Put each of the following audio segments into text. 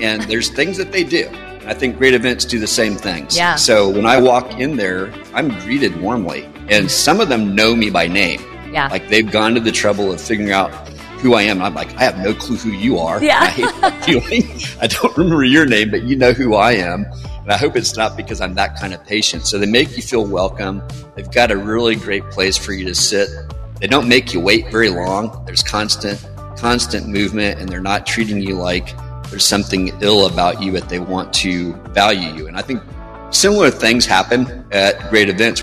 and there's things that they do. I think great events do the same things. Yeah. So when I walk in there, I'm greeted warmly, and some of them know me by name. Yeah. Like they've gone to the trouble of figuring out who I am. I'm like, I have no clue who you are. Yeah. I hate that feeling. I don't remember your name, but you know who I am. And I hope it's not because I'm that kind of patient. So they make you feel welcome. They've got a really great place for you to sit. They don't make you wait very long. There's constant, constant movement, and they're not treating you like there's something ill about you, but they want to value you. And I think similar things happen at great events.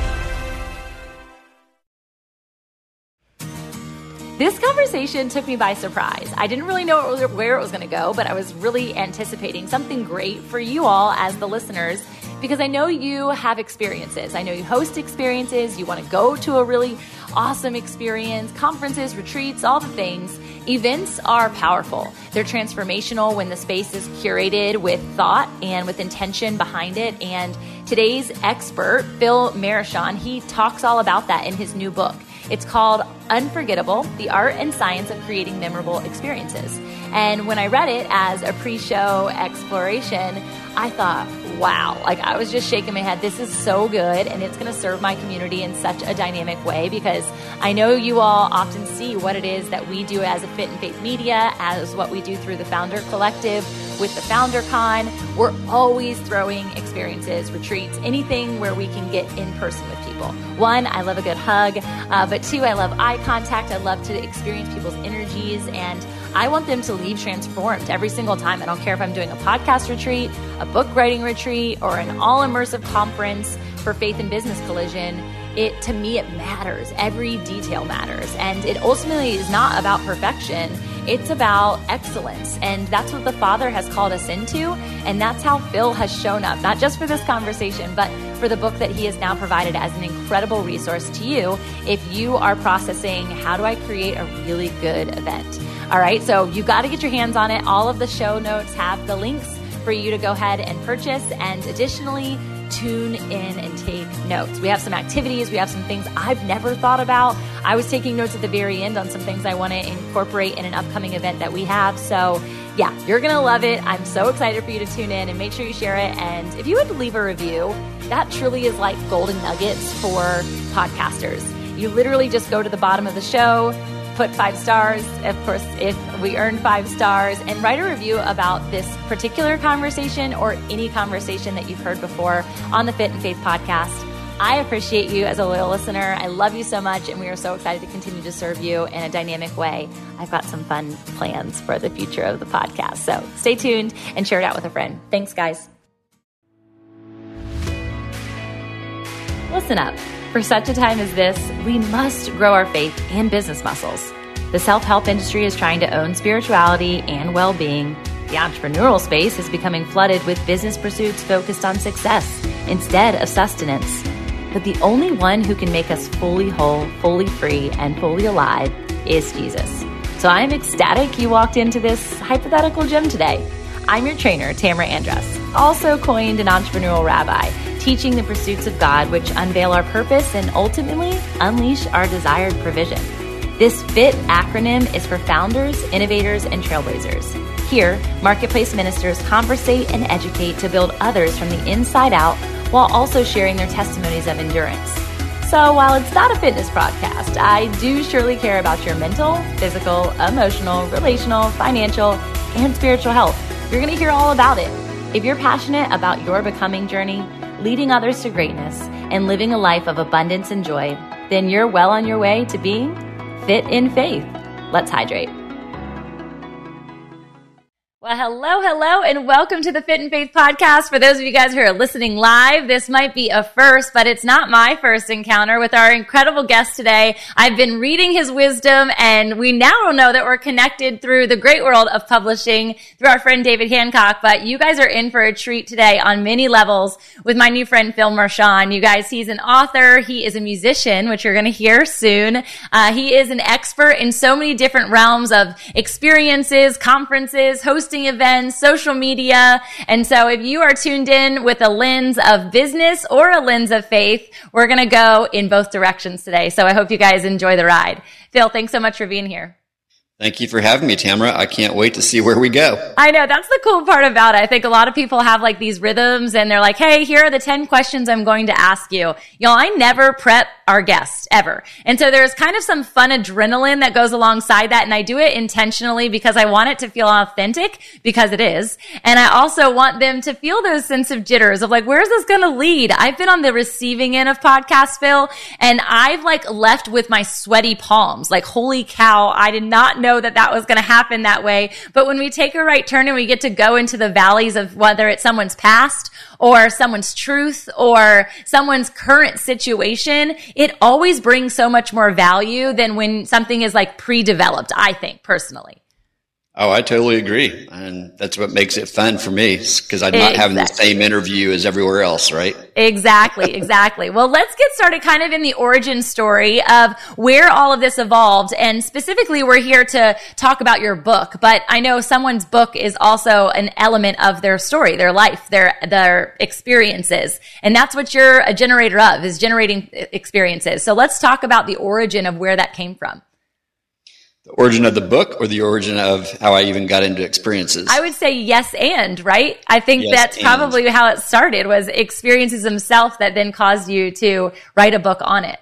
This conversation took me by surprise. I didn't really know where it was going to go, but I was really anticipating something great for you all as the listeners because I know you have experiences. I know you host experiences, you want to go to a really awesome experience, conferences, retreats, all the things. Events are powerful. They're transformational when the space is curated with thought and with intention behind it. And today's expert, Phil Mershon, he talks all about that in his new book. It's called Unforgettable The Art and Science of Creating Memorable Experiences. And when I read it as a pre show exploration, I thought, wow, like I was just shaking my head. This is so good, and it's going to serve my community in such a dynamic way because I know you all often see what it is that we do as a Fit and Faith Media, as what we do through the Founder Collective with the Founder Con. We're always throwing experiences, retreats, anything where we can get in person with people. One, I love a good hug, uh, but two, I love eye contact. I love to experience people's energies, and I want them to leave transformed every single time. I don't care if I'm doing a podcast retreat, a book writing retreat, or an all immersive conference for Faith and Business Collision. It to me, it matters. Every detail matters, and it ultimately is not about perfection. It's about excellence, and that's what the Father has called us into, and that's how Phil has shown up, not just for this conversation, but for the book that he has now provided as an incredible resource to you if you are processing how do I create a really good event. All right, so you got to get your hands on it. All of the show notes have the links for you to go ahead and purchase, and additionally, tune in and take notes. We have some activities, we have some things I've never thought about. I was taking notes at the very end on some things I want to incorporate in an upcoming event that we have. So, yeah, you're going to love it. I'm so excited for you to tune in and make sure you share it. And if you would leave a review, that truly is like golden nuggets for podcasters. You literally just go to the bottom of the show, put five stars, of course, if we earn five stars, and write a review about this particular conversation or any conversation that you've heard before on the Fit in Faith podcast. I appreciate you as a loyal listener. I love you so much, and we are so excited to continue to serve you in a dynamic way. I've got some fun plans for the future of the podcast. So stay tuned and share it out with a friend. Thanks, guys. Listen up. For such a time as this, we must grow our faith and business muscles. The self help industry is trying to own spirituality and well being. The entrepreneurial space is becoming flooded with business pursuits focused on success instead of sustenance. But the only one who can make us fully whole, fully free, and fully alive is Jesus. So I'm ecstatic you walked into this hypothetical gym today. I'm your trainer, Tamra Andress, also coined an entrepreneurial rabbi, teaching the pursuits of God which unveil our purpose and ultimately unleash our desired provision. This FIT acronym is for founders, innovators, and trailblazers. Here, marketplace ministers conversate and educate to build others from the inside out while also sharing their testimonies of endurance. So, while it's not a fitness podcast, I do surely care about your mental, physical, emotional, relational, financial, and spiritual health. You're going to hear all about it. If you're passionate about your becoming journey, leading others to greatness, and living a life of abundance and joy, then you're well on your way to being fit in faith. Let's hydrate. Well, hello, hello, and welcome to the Fit in Faith podcast. For those of you guys who are listening live, this might be a first, but it's not my first encounter with our incredible guest today. I've been reading his wisdom, and we now know that we're connected through the great world of publishing through our friend David Hancock. But you guys are in for a treat today on many levels with my new friend Phil Mershon. You guys, he's an author, he is a musician, which you're going to hear soon. Uh, he is an expert in so many different realms of experiences, conferences, hosting hosting events, social media. And so if you are tuned in with a lens of business or a lens of faith, we're going to go in both directions today. So I hope you guys enjoy the ride. Phil, thanks so much for being here. Thank you for having me, Tamra. I can't wait to see where we go. I know that's the cool part about it. I think a lot of people have like these rhythms and they're like, Hey, here are the 10 questions I'm going to ask you. Y'all, I never prep our guests ever. And so there's kind of some fun adrenaline that goes alongside that. And I do it intentionally because I want it to feel authentic because it is. And I also want them to feel those sense of jitters of like, where's this going to lead? I've been on the receiving end of podcast, Phil, and I've like left with my sweaty palms. Like, holy cow, I did not know know that that was going to happen that way. But when we take a right turn and we get to go into the valleys of whether it's someone's past or someone's truth or someone's current situation, it always brings so much more value than when something is like pre-developed, I think personally. Oh, I totally agree. And that's what makes it fun for me because I'm not exactly. having the same interview as everywhere else, right? Exactly, exactly. well, let's get started kind of in the origin story of where all of this evolved. And specifically, we're here to talk about your book, but I know someone's book is also an element of their story, their life, their, their experiences. And that's what you're a generator of is generating experiences. So let's talk about the origin of where that came from the origin of the book or the origin of how I even got into experiences? I would say yes and, right? I think yes that's probably how it started was experiences himself that then caused you to write a book on it.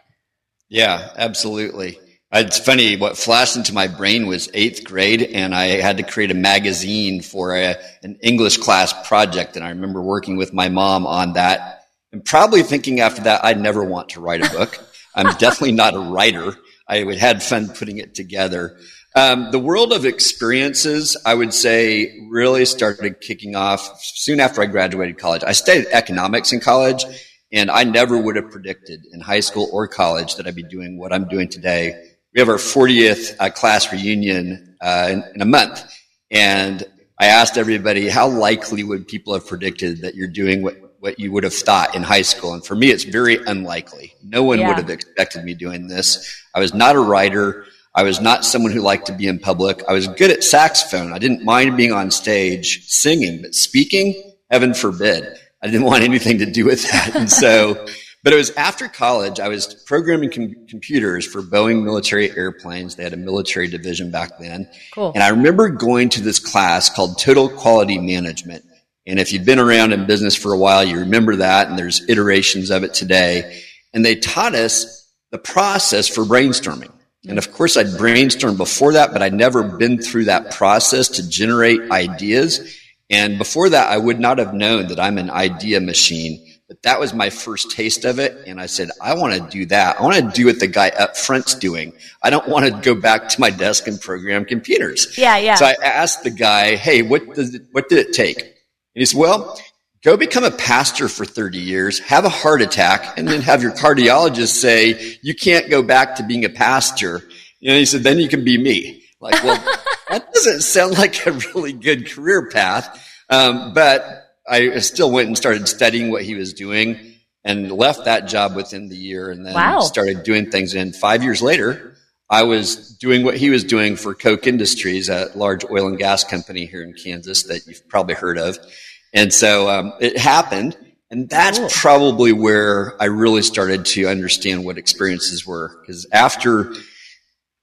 Yeah, absolutely. Uh, it's funny, what flashed into my brain was eighth grade, and I had to create a magazine for a, an English class project. And I remember working with my mom on that and probably thinking after that, I'd never want to write a book. I'm definitely not a writer. I had fun putting it together. Um, the world of experiences, I would say, really started kicking off soon after I graduated college. I studied economics in college, and I never would have predicted in high school or college that I'd be doing what I'm doing today. We have our 40th uh, class reunion uh, in, in a month, and I asked everybody, how likely would people have predicted that you're doing what what you would have thought in high school. And for me, it's very unlikely. No one yeah. would have expected me doing this. I was not a writer. I was not someone who liked to be in public. I was good at saxophone. I didn't mind being on stage singing, but speaking, heaven forbid. I didn't want anything to do with that. And so, but it was after college, I was programming com- computers for Boeing military airplanes. They had a military division back then. Cool. And I remember going to this class called Total Quality Management. And if you've been around in business for a while, you remember that, and there's iterations of it today. And they taught us the process for brainstorming. And of course, I'd brainstormed before that, but I'd never been through that process to generate ideas. And before that, I would not have known that I'm an idea machine. But that was my first taste of it. And I said, I want to do that. I want to do what the guy up front's doing. I don't want to go back to my desk and program computers. Yeah, yeah. So I asked the guy, Hey, what does it, what did it take? He said, well, go become a pastor for 30 years, have a heart attack, and then have your cardiologist say, you can't go back to being a pastor. And he said, then you can be me. Like, well, that doesn't sound like a really good career path. Um, but I still went and started studying what he was doing and left that job within the year and then wow. started doing things. And five years later, I was doing what he was doing for Koch Industries, a large oil and gas company here in Kansas that you've probably heard of. And so um, it happened. And that's cool. probably where I really started to understand what experiences were. Because after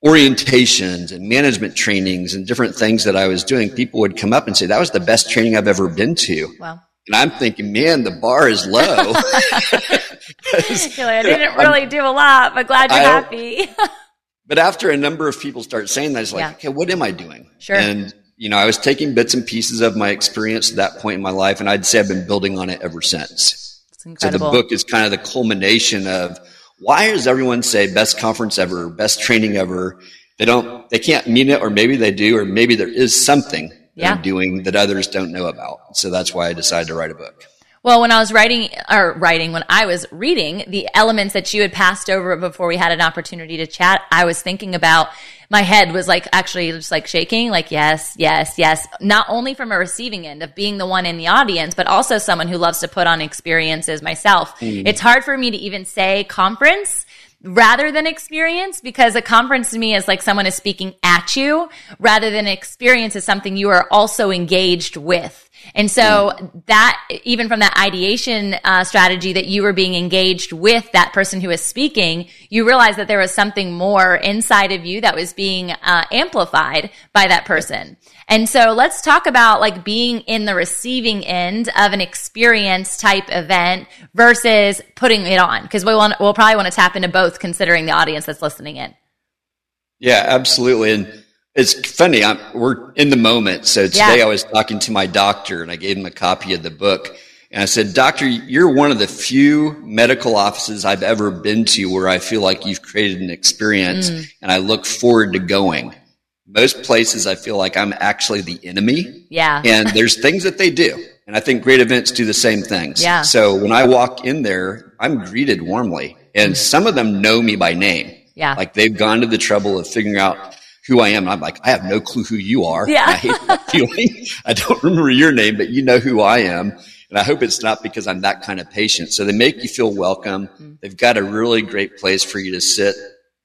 orientations and management trainings and different things that I was doing, people would come up and say, that was the best training I've ever been to. Wow. And I'm thinking, man, the bar is low. I didn't really I'm, do a lot, but glad you're I, happy. but after a number of people start saying that, it's like, yeah. okay, what am I doing? Sure. And you know, I was taking bits and pieces of my experience at that point in my life, and I'd say I've been building on it ever since. So the book is kind of the culmination of why does everyone say best conference ever, best training ever? They don't, they can't mean it, or maybe they do, or maybe there is something yeah. I'm doing that others don't know about. So that's why I decided to write a book. Well, when I was writing or writing, when I was reading the elements that you had passed over before we had an opportunity to chat, I was thinking about my head was like actually just like shaking, like yes, yes, yes. Not only from a receiving end of being the one in the audience, but also someone who loves to put on experiences myself. Mm. It's hard for me to even say conference rather than experience because a conference to me is like someone is speaking at you rather than experience is something you are also engaged with. And so that, even from that ideation uh, strategy that you were being engaged with that person who was speaking, you realized that there was something more inside of you that was being uh, amplified by that person. And so let's talk about like being in the receiving end of an experience type event versus putting it on. Because we want, we'll probably want to tap into both considering the audience that's listening in. Yeah, absolutely. And it's funny. I'm, we're in the moment. So today yeah. I was talking to my doctor and I gave him a copy of the book. And I said, Doctor, you're one of the few medical offices I've ever been to where I feel like you've created an experience mm. and I look forward to going. Most places I feel like I'm actually the enemy. Yeah. And there's things that they do. And I think great events do the same things. Yeah. So when I walk in there, I'm greeted warmly. And mm. some of them know me by name. Yeah. Like they've gone to the trouble of figuring out who I am. And I'm like, I have no clue who you are. Yeah. I hate that feeling. I don't remember your name, but you know who I am. And I hope it's not because I'm that kind of patient. So they make you feel welcome. Mm-hmm. They've got a really great place for you to sit.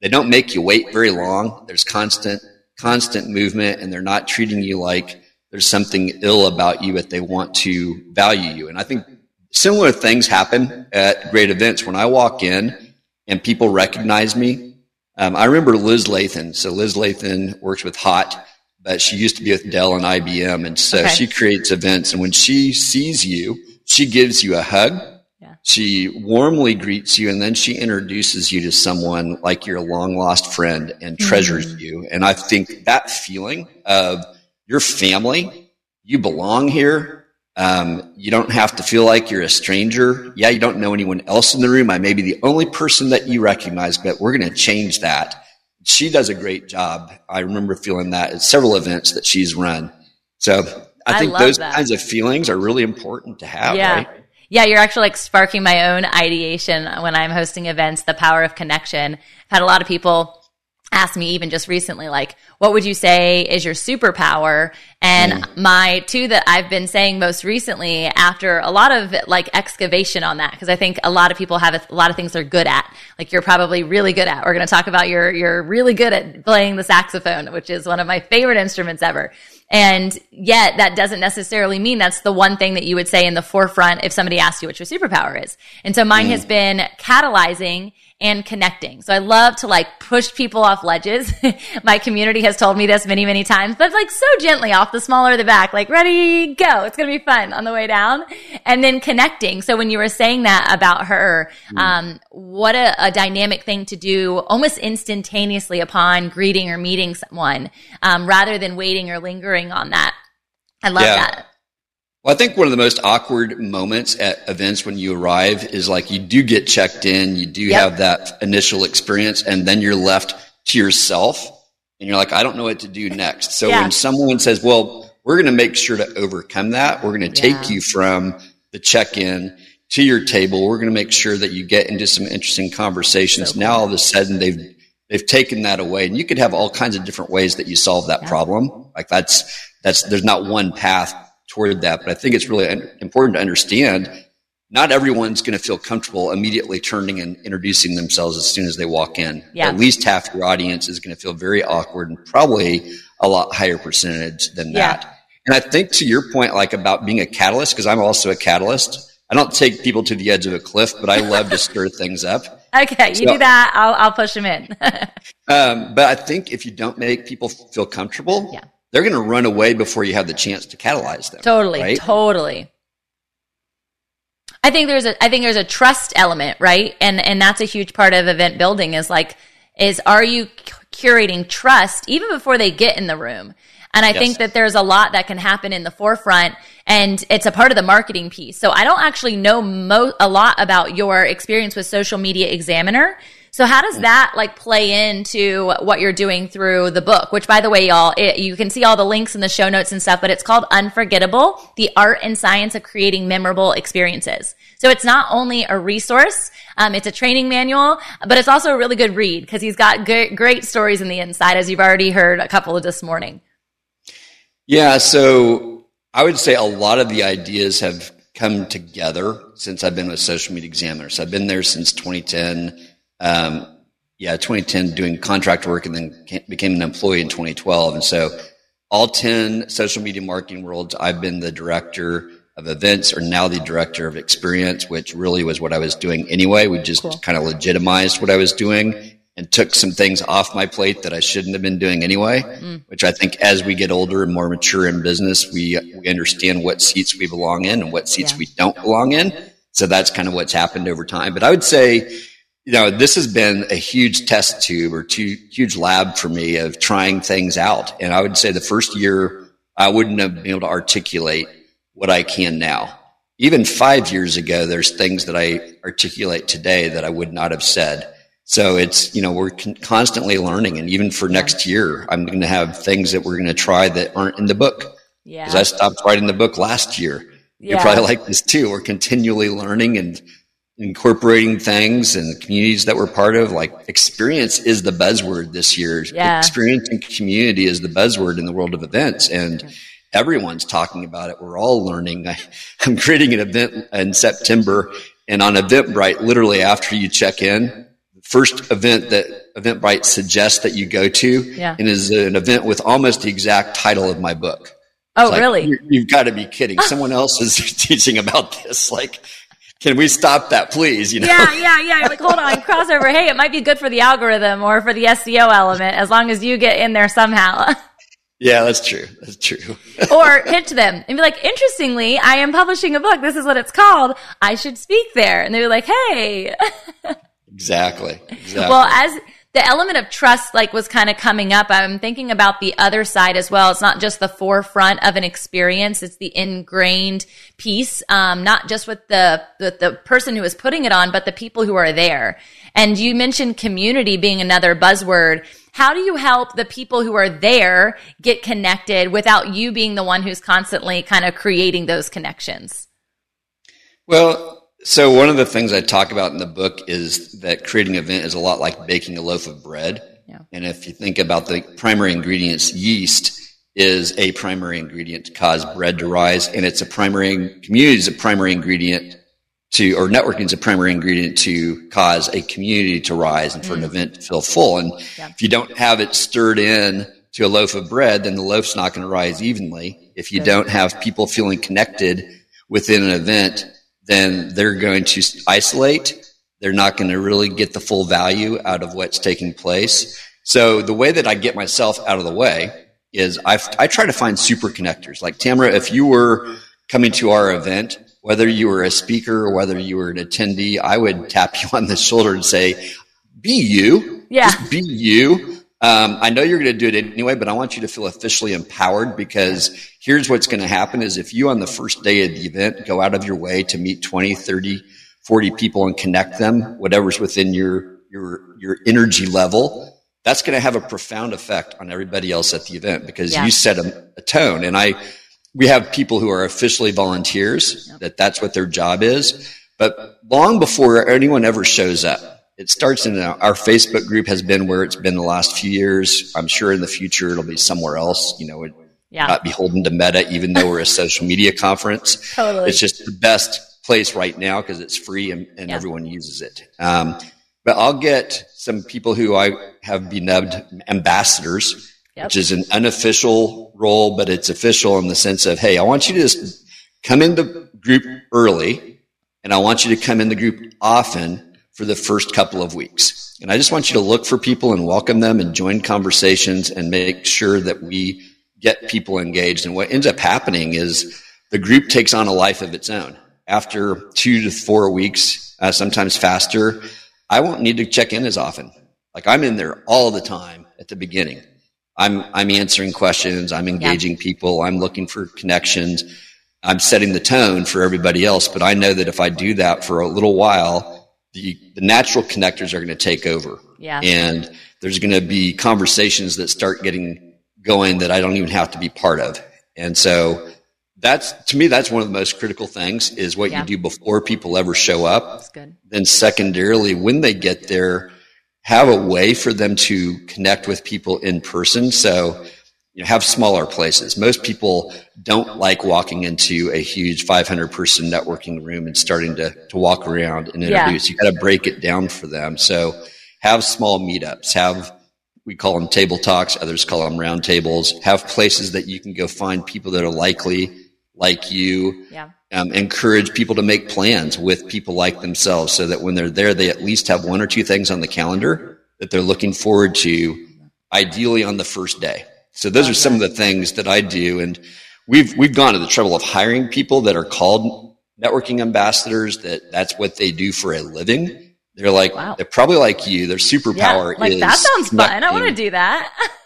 They don't make you wait very long. There's constant, constant movement and they're not treating you like there's something ill about you that they want to value you. And I think similar things happen at great events. When I walk in and people recognize me, um, I remember Liz Lathan. So Liz Lathan works with Hot, but she used to be with Dell and IBM. And so okay. she creates events. And when she sees you, she gives you a hug. Yeah. She warmly greets you and then she introduces you to someone like your long lost friend and treasures mm-hmm. you. And I think that feeling of your family, you belong here, um, you don't have to feel like you're a stranger. Yeah, you don't know anyone else in the room. I may be the only person that you recognize, but we're going to change that. She does a great job. I remember feeling that at several events that she's run. So I think I those that. kinds of feelings are really important to have. Yeah. Right? Yeah, you're actually like sparking my own ideation when I'm hosting events, the power of connection. I've had a lot of people asked me even just recently, like, what would you say is your superpower? And mm. my two that I've been saying most recently after a lot of like excavation on that, because I think a lot of people have a, a, lot of things they're good at. Like you're probably really good at. We're going to talk about you're, you're really good at playing the saxophone, which is one of my favorite instruments ever. And yet that doesn't necessarily mean that's the one thing that you would say in the forefront if somebody asked you what your superpower is. And so mine mm. has been catalyzing and connecting. So I love to like push people off ledges. My community has told me this many, many times, but like so gently off the smaller the back, like ready, go. It's going to be fun on the way down. And then connecting. So when you were saying that about her, mm. um, what a, a, dynamic thing to do almost instantaneously upon greeting or meeting someone, um, rather than waiting or lingering on that. I love yeah. that. Well, I think one of the most awkward moments at events when you arrive is like you do get checked in, you do yep. have that initial experience, and then you're left to yourself, and you're like, I don't know what to do next. So yeah. when someone says, Well, we're going to make sure to overcome that, we're going to take yeah. you from the check in to your table, we're going to make sure that you get into some interesting conversations. So now all of a sudden they've they've taken that away, and you could have all kinds of different ways that you solve that yeah. problem. Like that's that's there's not one path toward that. But I think it's really important to understand not everyone's going to feel comfortable immediately turning and introducing themselves as soon as they walk in. Yeah. At least half your audience is going to feel very awkward and probably a lot higher percentage than yeah. that. And I think to your point, like about being a catalyst, because I'm also a catalyst. I don't take people to the edge of a cliff, but I love to stir things up. Okay, you so, do that. I'll, I'll push them in. um, but I think if you don't make people feel comfortable, yeah they're going to run away before you have the chance to catalyze them. Totally, right? totally. I think there's a I think there's a trust element, right? And and that's a huge part of event building is like is are you curating trust even before they get in the room? And I Yes. think that there's a lot that can happen in the forefront and it's a part of the marketing piece. So I don't actually know mo- a lot about your experience with Social Media Examiner. So how does that like play into what you're doing through the book? Which by the way, y'all, it, you can see all the links in the show notes and stuff, but it's called Unforgettable, the art and science of creating memorable experiences. So it's not only a resource, um, it's a training manual, but it's also a really good read because he's got great, great stories in the inside, as you've already heard a couple of this morning. Yeah, so I would say a lot of the ideas have come together since I've been with Social Media Examiner. So I've been there since 2010. Um, yeah, 2010 doing contract work and then ca- became an employee in 2012. And so all 10 social media marketing worlds, I've been the director of events or now the director of experience, which really was what I was doing anyway. We just kind of legitimized what I was doing and took some things off my plate that I shouldn't have been doing anyway, which I think as we get older and more mature in business, we, we understand what seats we belong in and what seats Yeah. we don't belong in. So that's kind of what's happened over time. But I would say, you know, this has been a huge test tube or two huge lab for me of trying things out. And I would say the first year I wouldn't have been able to articulate what I can now. Even five years ago, there's things that I articulate today that I would not have said. So it's, you know, we're con- constantly learning. And even for next year, I'm going to have things that we're going to try that aren't in the book. Yeah. Because I stopped writing the book last year. Yeah. You're probably like this too. We're continually learning and incorporating things and communities that we're part of. Like experience is the buzzword this year. Yeah. Experience and community is the buzzword in the world of events. And everyone's talking about it. We're all learning. I, I'm creating an event in September and on Eventbrite, literally after you check in, the first event that Eventbrite suggests that you go to Yeah. and is an event with almost the exact title of my book. oh, like, really? You've got to be kidding. Someone else is teaching about this. Like, can we stop that, please? You know? yeah, yeah, yeah. You're like, hold on, crossover. Hey, it might be good for the algorithm or for the SEO element as long as you get in there somehow. Yeah, that's true. That's true. or pitch them and be like, interestingly, I am publishing a book. This is what it's called. I should speak there. And they'd be like, hey. exactly. Exactly. Well, as the element of trust like was kind of coming up, I'm thinking about the other side as well. It's not just the forefront of an experience; it's the ingrained piece. Um, not just with the, the the person who is putting it on, but the people who are there. And you mentioned community being another buzzword. How do you help the people who are there get connected without you being the one who's constantly kind of creating those connections? Well, so one of the things I talk about in the book is that creating an event is a lot like baking a loaf of bread. Yeah. And if you think about the primary ingredients, yeast is a primary ingredient to cause bread to rise, and it's a primary community is a primary ingredient to, or networking is a primary ingredient to cause a community to rise and for an mm. event to feel full. And if you don't have it stirred in to a loaf of bread, then the loaf's not going to rise evenly. If you don't have people feeling connected within an event, then they're going to isolate. They're not going to really get the full value out of what's taking place. So the way that I get myself out of the way is I, I try to find super connectors. Like Tamra, if you were coming to our event, whether you were a speaker or whether you were an attendee, I would tap you on the shoulder and say, be you. Yeah. Just be you. Um, I know you're going to do it anyway, but I want you to feel officially empowered because here's what's going to happen is if you on the first day of the event go out of your way to meet 20, 30, 40 people and connect them, whatever's within your, your, your energy level, that's going to have a profound effect on everybody else at the event because Yeah. you set a, a tone. And I, we have people who are officially volunteers that that's what their job is. But long before anyone ever shows up, it starts in our, our Facebook group has been where it's been the last few years. I'm sure in the future it'll be somewhere else. You know, it, Yeah. not beholden to Meta, even though we're a social media conference. Totally. It's just the best place right now because it's free and, and Yeah. everyone uses it. Um, but I'll get some people who I have been dubbed ambassadors, Yep. which is an unofficial role, but it's official in the sense of, hey, I want you to just come in the group early and I want you to come in the group often for the first couple of weeks. And I just want you to look for people and welcome them and join conversations and make sure that we get people engaged. And what ends up happening is the group takes on a life of its own. After two to four weeks, uh, sometimes faster, I won't need to check in as often. Like I'm in there all the time at the beginning. I'm, I'm answering questions. I'm engaging yeah. people. I'm looking for connections. I'm setting the tone for everybody else. But I know that if I do that for a little while, the, the natural connectors are going to take over. Yeah. And there's going to be conversations that start getting going that I don't even have to be part of. And so that's to me that's one of the most critical things is what yeah. you do before people ever show up. That's good. Then secondarily, when they get there, have a way for them to connect with people in person. So you know, have smaller places. Most people don't like walking into a huge 500 person networking room and starting to, to walk around and introduce. Yeah. You got to break it down for them. So have small meetups, have, we call them table talks, others call them round tables, have places that you can go find people that are likely like you. Yeah. Um, encourage people to make plans with people like themselves so that when they're there, they at least have one or two things on the calendar that they're looking forward to, ideally on the first day. So those are some of the things that I do. And we've, we've gone to the trouble of hiring people that are called networking ambassadors that that's what they do for a living. They're like, wow. they're probably like you. Their superpower yeah, like, is that sounds fun. I want to do that.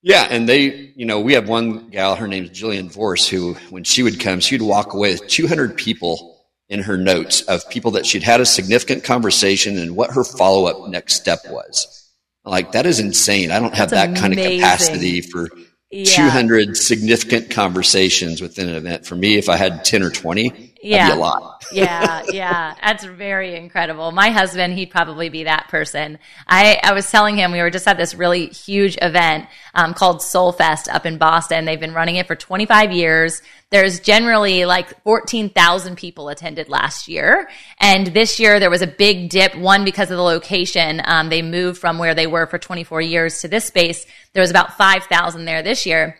Yeah, and they, you know, we have one gal, her name's Jillian Vorse, who, when she would come, she'd walk away with 200 people in her notes of people that she'd had a significant conversation and what her follow up next step was. Like, that is insane. I don't have That's that amazing. kind of capacity for yeah. 200 significant conversations within an event. For me, if I had 10 or 20, yeah. a lot. yeah, yeah. That's very incredible. My husband, he'd probably be that person. I, I was telling him we were just at this really huge event um, called Soul Fest up in Boston. They've been running it for 25 years. There's generally like 14,000 people attended last year. And this year there was a big dip, one because of the location. Um, they moved from where they were for 24 years to this space. There was about 5,000 there this year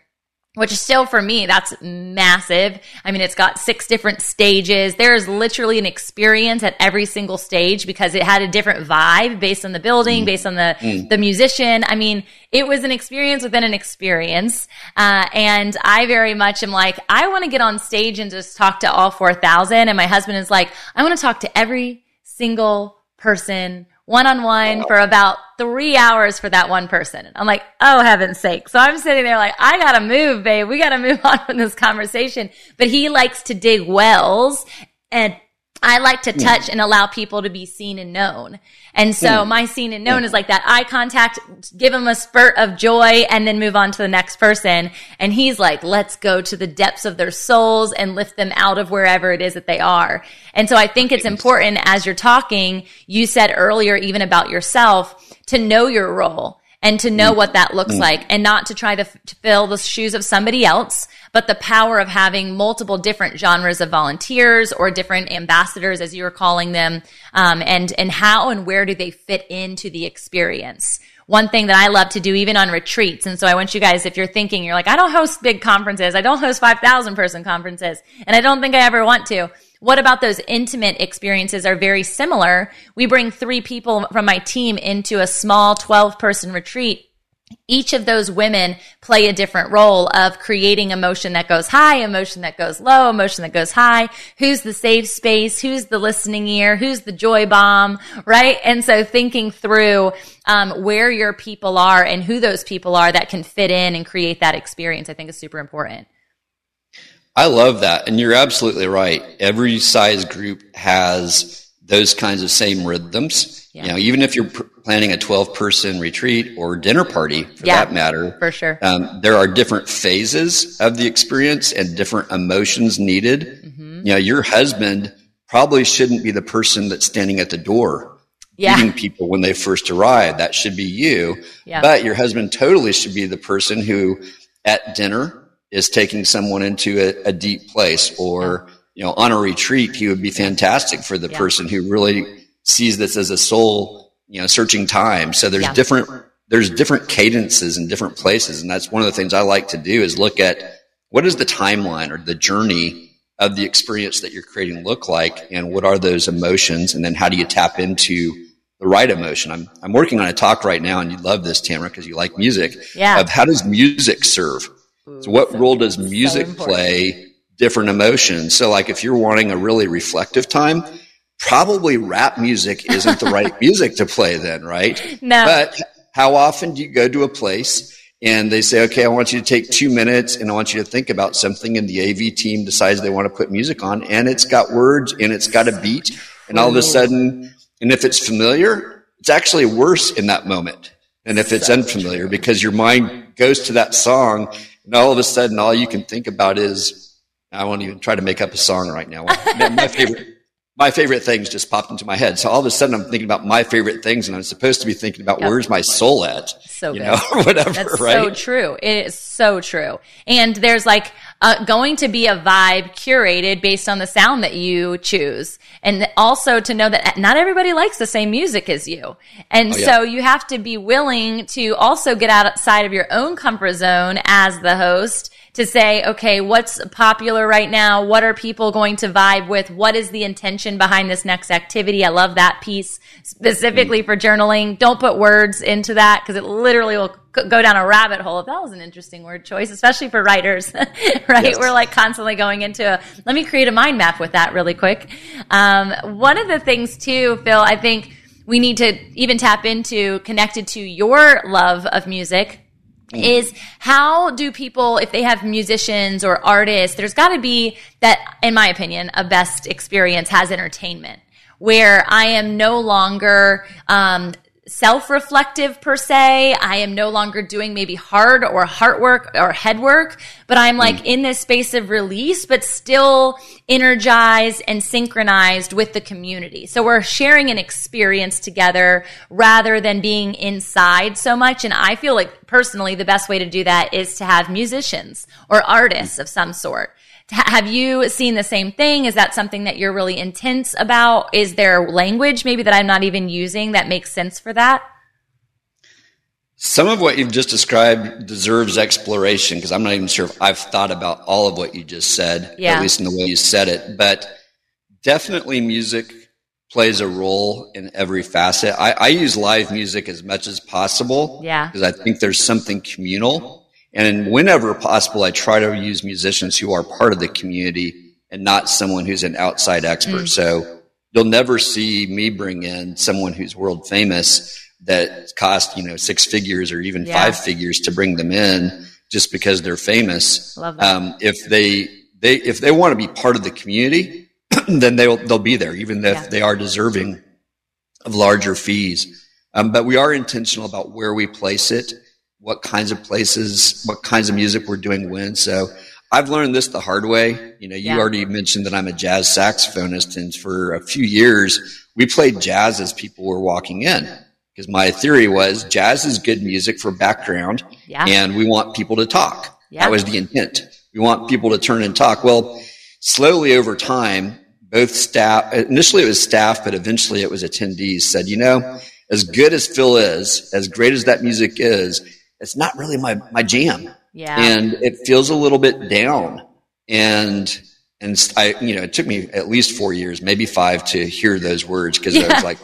which is still for me, that's massive. I mean, it's got six different stages. There is literally an experience at every single stage because it had a different vibe based on the building, mm. based on the, mm. the musician. I mean, it was an experience within an experience. Uh, and I very much am like, I want to get on stage and just talk to all 4,000. And my husband is like, I want to talk to every single person one on one for about three hours for that one person. I'm like, oh heaven's sake. So I'm sitting there like, I gotta move, babe. We gotta move on from this conversation. But he likes to dig wells and I like to touch and allow people to be seen and known. And so my seen and known is like that eye contact, give them a spurt of joy and then move on to the next person. And he's like, let's go to the depths of their souls and lift them out of wherever it is that they are. And so I think it's important as you're talking, you said earlier even about yourself to know your role and to know what that looks like and not to try to, f- to fill the shoes of somebody else, but the power of having multiple different genres of volunteers or different ambassadors, as you were calling them, um, and and how and where do they fit into the experience? One thing that I love to do, even on retreats, and so I want you guys, if you're thinking, you're like, I don't host big conferences, I don't host five thousand person conferences, and I don't think I ever want to. What about those intimate experiences are very similar? We bring three people from my team into a small 12 person retreat each of those women play a different role of creating emotion that goes high, emotion that goes low, emotion that goes high. Who's the safe space? Who's the listening ear? Who's the joy bomb? Right? And so thinking through um, where your people are and who those people are that can fit in and create that experience, I think is super important. I love that. And you're absolutely right. Every size group has those kinds of same rhythms. Yeah. You know, even if you're pr- planning a 12 person retreat or dinner party for yeah, that matter, for sure. Um, there are different phases of the experience and different emotions needed. Mm-hmm. You know, your husband probably shouldn't be the person that's standing at the door yeah. meeting people when they first arrive. That should be you. Yeah. But your husband totally should be the person who at dinner is taking someone into a, a deep place or, you know, on a retreat, he would be fantastic for the person who really sees this as a soul, you know, searching time. So there's yeah. different, there's different cadences in different places. And that's one of the things I like to do is look at what is the timeline or the journey of the experience that you're creating look like and what are those emotions? And then how do you tap into the right emotion? I'm, I'm working on a talk right now and you love this, Tamra, because you like music. Yeah. Of how does music serve? So what role does music so play different emotions? So like if you're wanting a really reflective time, probably rap music isn't the right music to play then, right? No. But how often do you go to a place and they say, okay, I want you to take two minutes and I want you to think about something. And the AV team decides they want to put music on and it's got words and it's got a beat. And all of a sudden, and if it's familiar, it's actually worse in that moment than if it's unfamiliar because your mind goes to that song and all of a sudden all you can think about is, I won't even try to make up a song right now. my favorite, my favorite things just popped into my head. So all of a sudden I'm thinking about my favorite things and I'm supposed to be thinking about yep. where's my soul at? So you good. know, whatever, That's right? so true. It is so true. And there's like uh, going to be a vibe curated based on the sound that you choose. And also to know that not everybody likes the same music as you. And oh, yeah. so you have to be willing to also get outside of your own comfort zone as the host to say, okay, what's popular right now? What are people going to vibe with? What is the intention behind this next activity? I love that piece specifically for journaling. Don't put words into that because it literally will go down a rabbit hole. That was an interesting word choice, especially for writers, right? Yes. We're like constantly going into a, let me create a mind map with that really quick. Um, one of the things too, Phil, I think we need to even tap into connected to your love of music. Is how do people if they have musicians or artists there's got to be that in my opinion a best experience has entertainment. Where i am no longer um, self-reflective per se. I am no longer doing maybe hard or heart work or head work, but I'm like mm. in this space of release, but still energized and synchronized with the community. So we're sharing an experience together rather than being inside so much. And I feel like personally the best way to do that is to have musicians or artists of some sort have you seen the same thing? Is that something that you're really intense about? Is there language maybe that I'm not even using that makes sense for that? Some of what you've just described deserves exploration because I'm not even sure if I've thought about all of what you just said, yeah. at least in the way you said it. But definitely music plays a role in every facet. I, I use live music as much as possible. Yeah. Because I think there's something communal and whenever possible, I try to use musicians who are part of the community and not someone who's an outside expert. Mm. So you'll never see me bring in someone who's world famous that cost, you know, six figures or even yeah. five figures to bring them in just because they're famous. Um, if they, they, if they want to be part of the community, then they'll, they'll be there, even if yeah. they are deserving of larger fees. Um, but we are intentional about where we place it what kinds of places, what kinds of music we're doing when. So I've learned this the hard way. You know, you yeah. already mentioned that I'm a jazz saxophonist, and for a few years, we played jazz as people were walking in. Because my theory was jazz is good music for background, yeah. and we want people to talk. Yeah. That was the intent. We want people to turn and talk. Well, slowly over time, both staff, initially it was staff, but eventually it was attendees said, you know, as good as Phil is, as great as that music is, it's not really my, my jam. Yeah. And it feels a little bit down. And, and I, you know, it took me at least four years, maybe five to hear those words because yeah. I was like,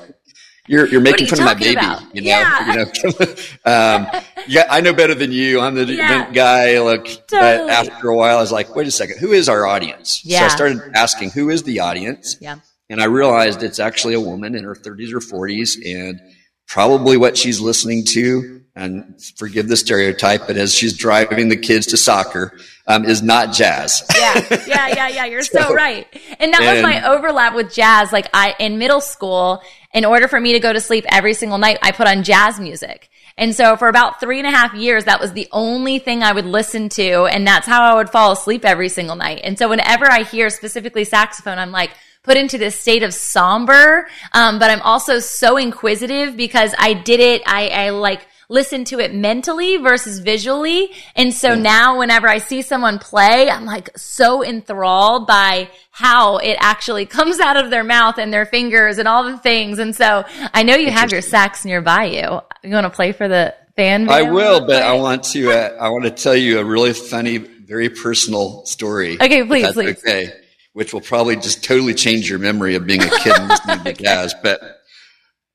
you're, you're making you fun of my baby, about? you know, yeah. you know, um, yeah, I know better than you. I'm the yeah. guy. Look, totally. but after a while, I was like, wait a second, who is our audience? Yeah. So I started asking, who is the audience? Yeah. And I realized it's actually a woman in her 30s or 40s, and probably what she's listening to and forgive the stereotype, but as she's driving the kids to soccer, um, is not jazz. yeah, yeah, yeah, yeah. You're so, so right. And that and, was my overlap with jazz. Like I, in middle school, in order for me to go to sleep every single night, I put on jazz music. And so for about three and a half years, that was the only thing I would listen to. And that's how I would fall asleep every single night. And so whenever I hear specifically saxophone, I'm like, put into this state of somber. Um, but I'm also so inquisitive because I did it. I, I like, listen to it mentally versus visually. And so yeah. now whenever I see someone play, I'm like so enthralled by how it actually comes out of their mouth and their fingers and all the things. And so I know you have your sax nearby you. You want to play for the fan? I will, but I want to, uh, I want to tell you a really funny, very personal story. Okay, please, please. Okay. Which will probably just totally change your memory of being a kid and listening okay. to jazz. But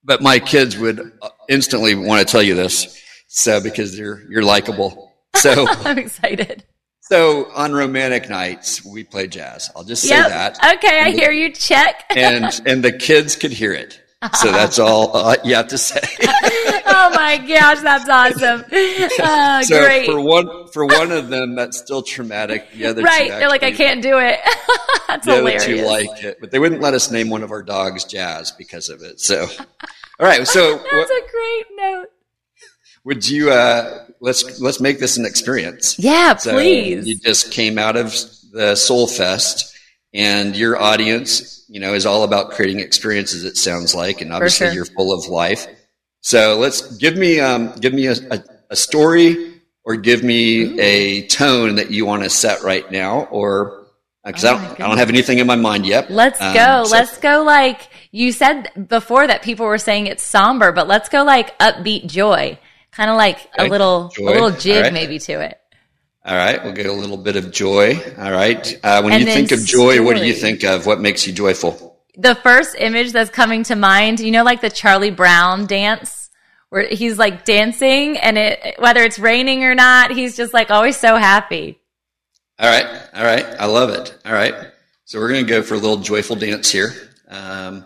but my kids would instantly want to tell you this, so because you're you're likable. So I'm excited. So on romantic nights, we play jazz. I'll just say yep. that. Okay, I hear you. Check. and and the kids could hear it. So that's all uh, you have to say. oh my gosh, that's awesome. Uh, so great. for one for one of them, that's still traumatic. The other right. two They're like, I can't do it. that's the hilarious. other two like it, but they wouldn't let us name one of our dogs Jazz because of it. So, all right. So, That's what, a great note. would you uh, let's let's make this an experience? Yeah, So please. You just came out of the Soul Fest, and your audience, you know, is all about creating experiences. It sounds like, and obviously sure. you're full of life. So let's give me um, give me a, a, a story, or give me a tone that you want to set right now, or because Oh I don't I don't have anything in my mind yet. Let's Um, go. so- let's go like you said before that people were saying it's somber, but let's go like upbeat joy. Kind of like a little Joy. a little jig right. maybe to it. All right, we'll get a little bit of joy. All right. Uh, when And you think of joy, what do you think of? What makes you joyful? The first image that's coming to mind, you know like the Charlie Brown dance where he's like dancing and it whether it's raining or not, he's just like always so happy. All right. All right. I love it. All right. So we're going to go for a little joyful dance here. Um,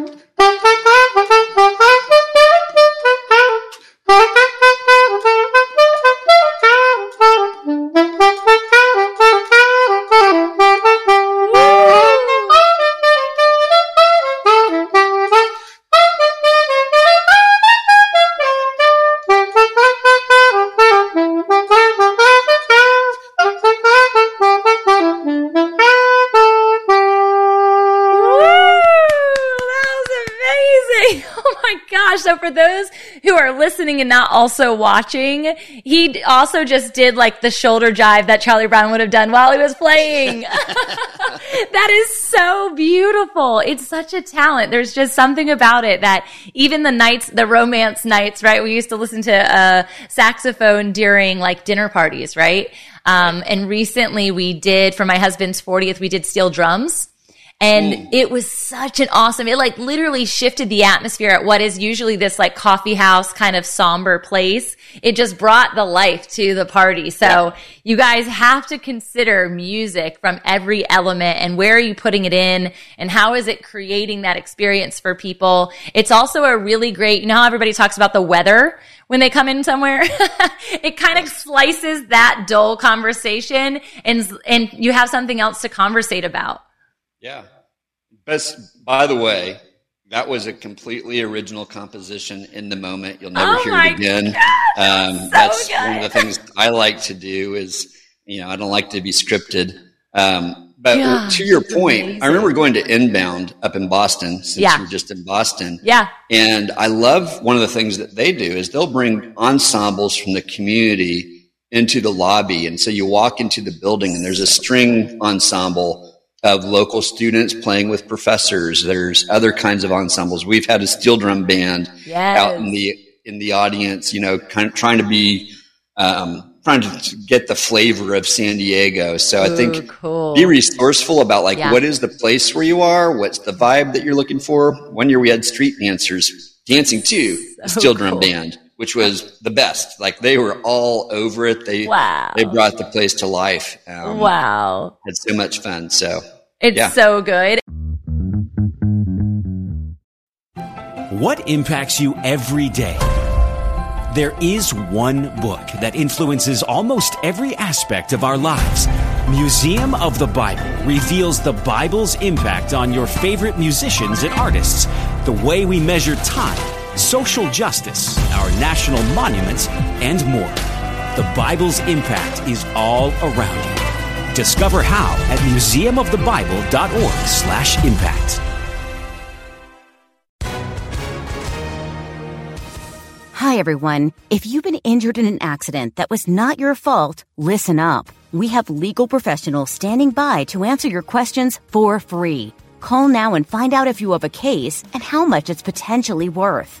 So for those who are listening and not also watching, he also just did like the shoulder jive that Charlie Brown would have done while he was playing. that is so beautiful. It's such a talent. There's just something about it that even the nights, the romance nights, right? We used to listen to a saxophone during like dinner parties, right? Um, and recently we did for my husband's 40th, we did steel drums. And mm. it was such an awesome, it like literally shifted the atmosphere at what is usually this like coffee house kind of somber place. It just brought the life to the party. So you guys have to consider music from every element and where are you putting it in and how is it creating that experience for people. It's also a really great, you know how everybody talks about the weather when they come in somewhere? it kind of slices that dull conversation and, and you have something else to conversate about. Yeah. Best, by the way, that was a completely original composition in the moment. You'll never Oh hear it again. um, that's one of the things I like to do is, you know, I don't like to be scripted. Um, but Yeah, to your point, amazing. I remember going to Inbound up in Boston since Yeah. you were just in Boston. Yeah. And I love one of the things that they do is they'll bring ensembles from the community into the lobby. And so you walk into the building and there's a string ensemble of local students playing with professors. There's other kinds of ensembles. We've had a steel drum band Yes. out in the, in the audience, you know, kind of trying to be, um, trying to get the flavor of San Diego. So I think cool. be resourceful about like Yeah. what is the place where you are, what's the vibe that you're looking for. One year we had street dancers dancing to the So steel drum cool. band, which was the best. Like they were all over it. They Wow. they brought the place to life. Um, Wow. had so much fun. So It's Yeah. so good. What impacts you every day? There is one book that influences almost every aspect of our lives. Museum of the Bible reveals the Bible's impact on your favorite musicians and artists, the way we measure time, social justice, our national monuments, and more. The Bible's impact is all around you. Discover how at museumofthebible.org/impact. Hi, everyone. If you've been injured in an accident that was not your fault, listen up. We have legal professionals standing by to answer your questions for free. Call now and find out if you have a case and how much it's potentially worth.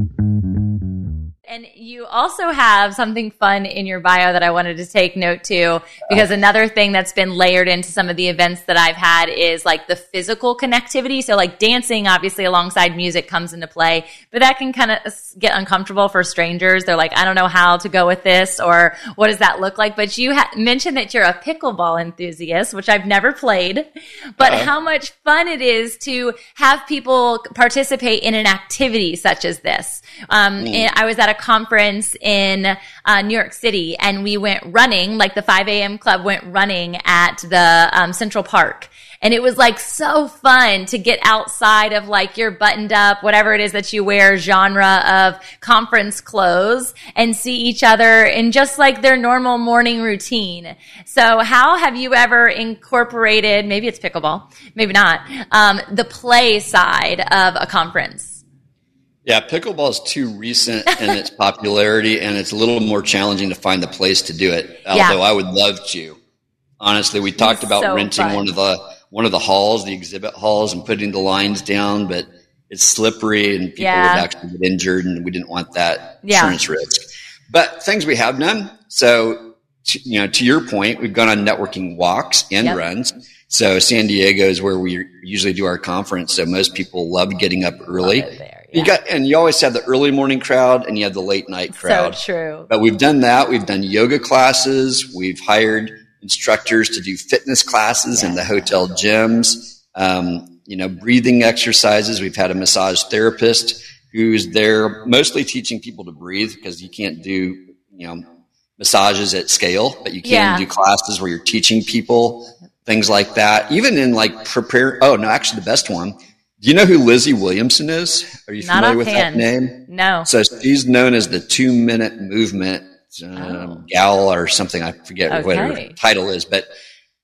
And you also have something fun in your bio that I wanted to take note to because another thing that's been layered into some of the events that I've had is like the physical connectivity. So like dancing, obviously alongside music comes into play, but that can kind of get uncomfortable for strangers. They're like, I don't know how to go with this or what does that look like? But you ha- mentioned that you're a pickleball enthusiast, which I've never played, but uh-huh. how much fun it is to have people participate in an activity such as this. Um, mm. I was at a conference in uh, New York City, and we went running, like the 5 a.m. club went running at the um, Central Park. And it was like so fun to get outside of like your buttoned up, whatever it is that you wear genre of conference clothes and see each other in just like their normal morning routine. So how have you ever incorporated, maybe it's pickleball, maybe not, um, the play side of a conference? Yeah, pickleball is too recent in its popularity, and it's a little more challenging to find the place to do it. Yeah. Although I would love to. Honestly, we talked about so renting fun. one of the one of the halls, the exhibit halls, and putting the lines down, but it's slippery and people yeah. would actually get injured, and we didn't want that yeah. insurance risk. But things we have done. So, to, you know, to your point, we've gone on networking walks and yep. runs. So San Diego is where we usually do our conference. So most people love getting up early. You got, and you always have the early morning crowd and you have the late night crowd. So true. But we've done that. We've done yoga classes. We've hired instructors to do fitness classes in the hotel gyms. Um, you know, breathing exercises. We've had a massage therapist who's there mostly teaching people to breathe because you can't do, you know, massages at scale, but you can yeah. do classes where you're teaching people things like that. Even in like prepare. Oh no, actually the best one do you know who Lizzie Williamson is? Are you Not familiar with that name? No. So she's known as the two minute movement um, oh. gal or something. I forget okay. what her title is, but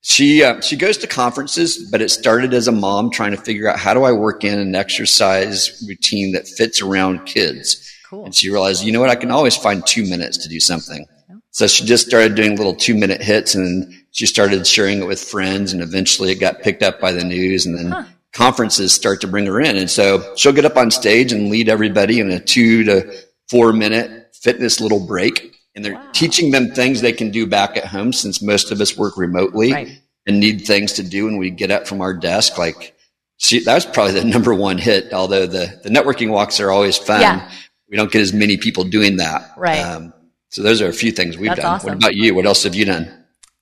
she uh, she goes to conferences. But it started as a mom trying to figure out how do I work in an exercise routine that fits around kids. Cool. And she realized, you know what, I can always find two minutes to do something. So she just started doing little two minute hits and she started sharing it with friends and eventually it got picked up by the news and then huh conferences start to bring her in. And so she'll get up on stage and lead everybody in a two to four minute fitness little break. And they're wow. teaching them things they can do back at home since most of us work remotely right. and need things to do when we get up from our desk. Like, she, that was probably the number one hit, although the, the networking walks are always fun. Yeah. We don't get as many people doing that. Right. Um, so those are a few things we've That's done. Awesome. What about you? What else have you done?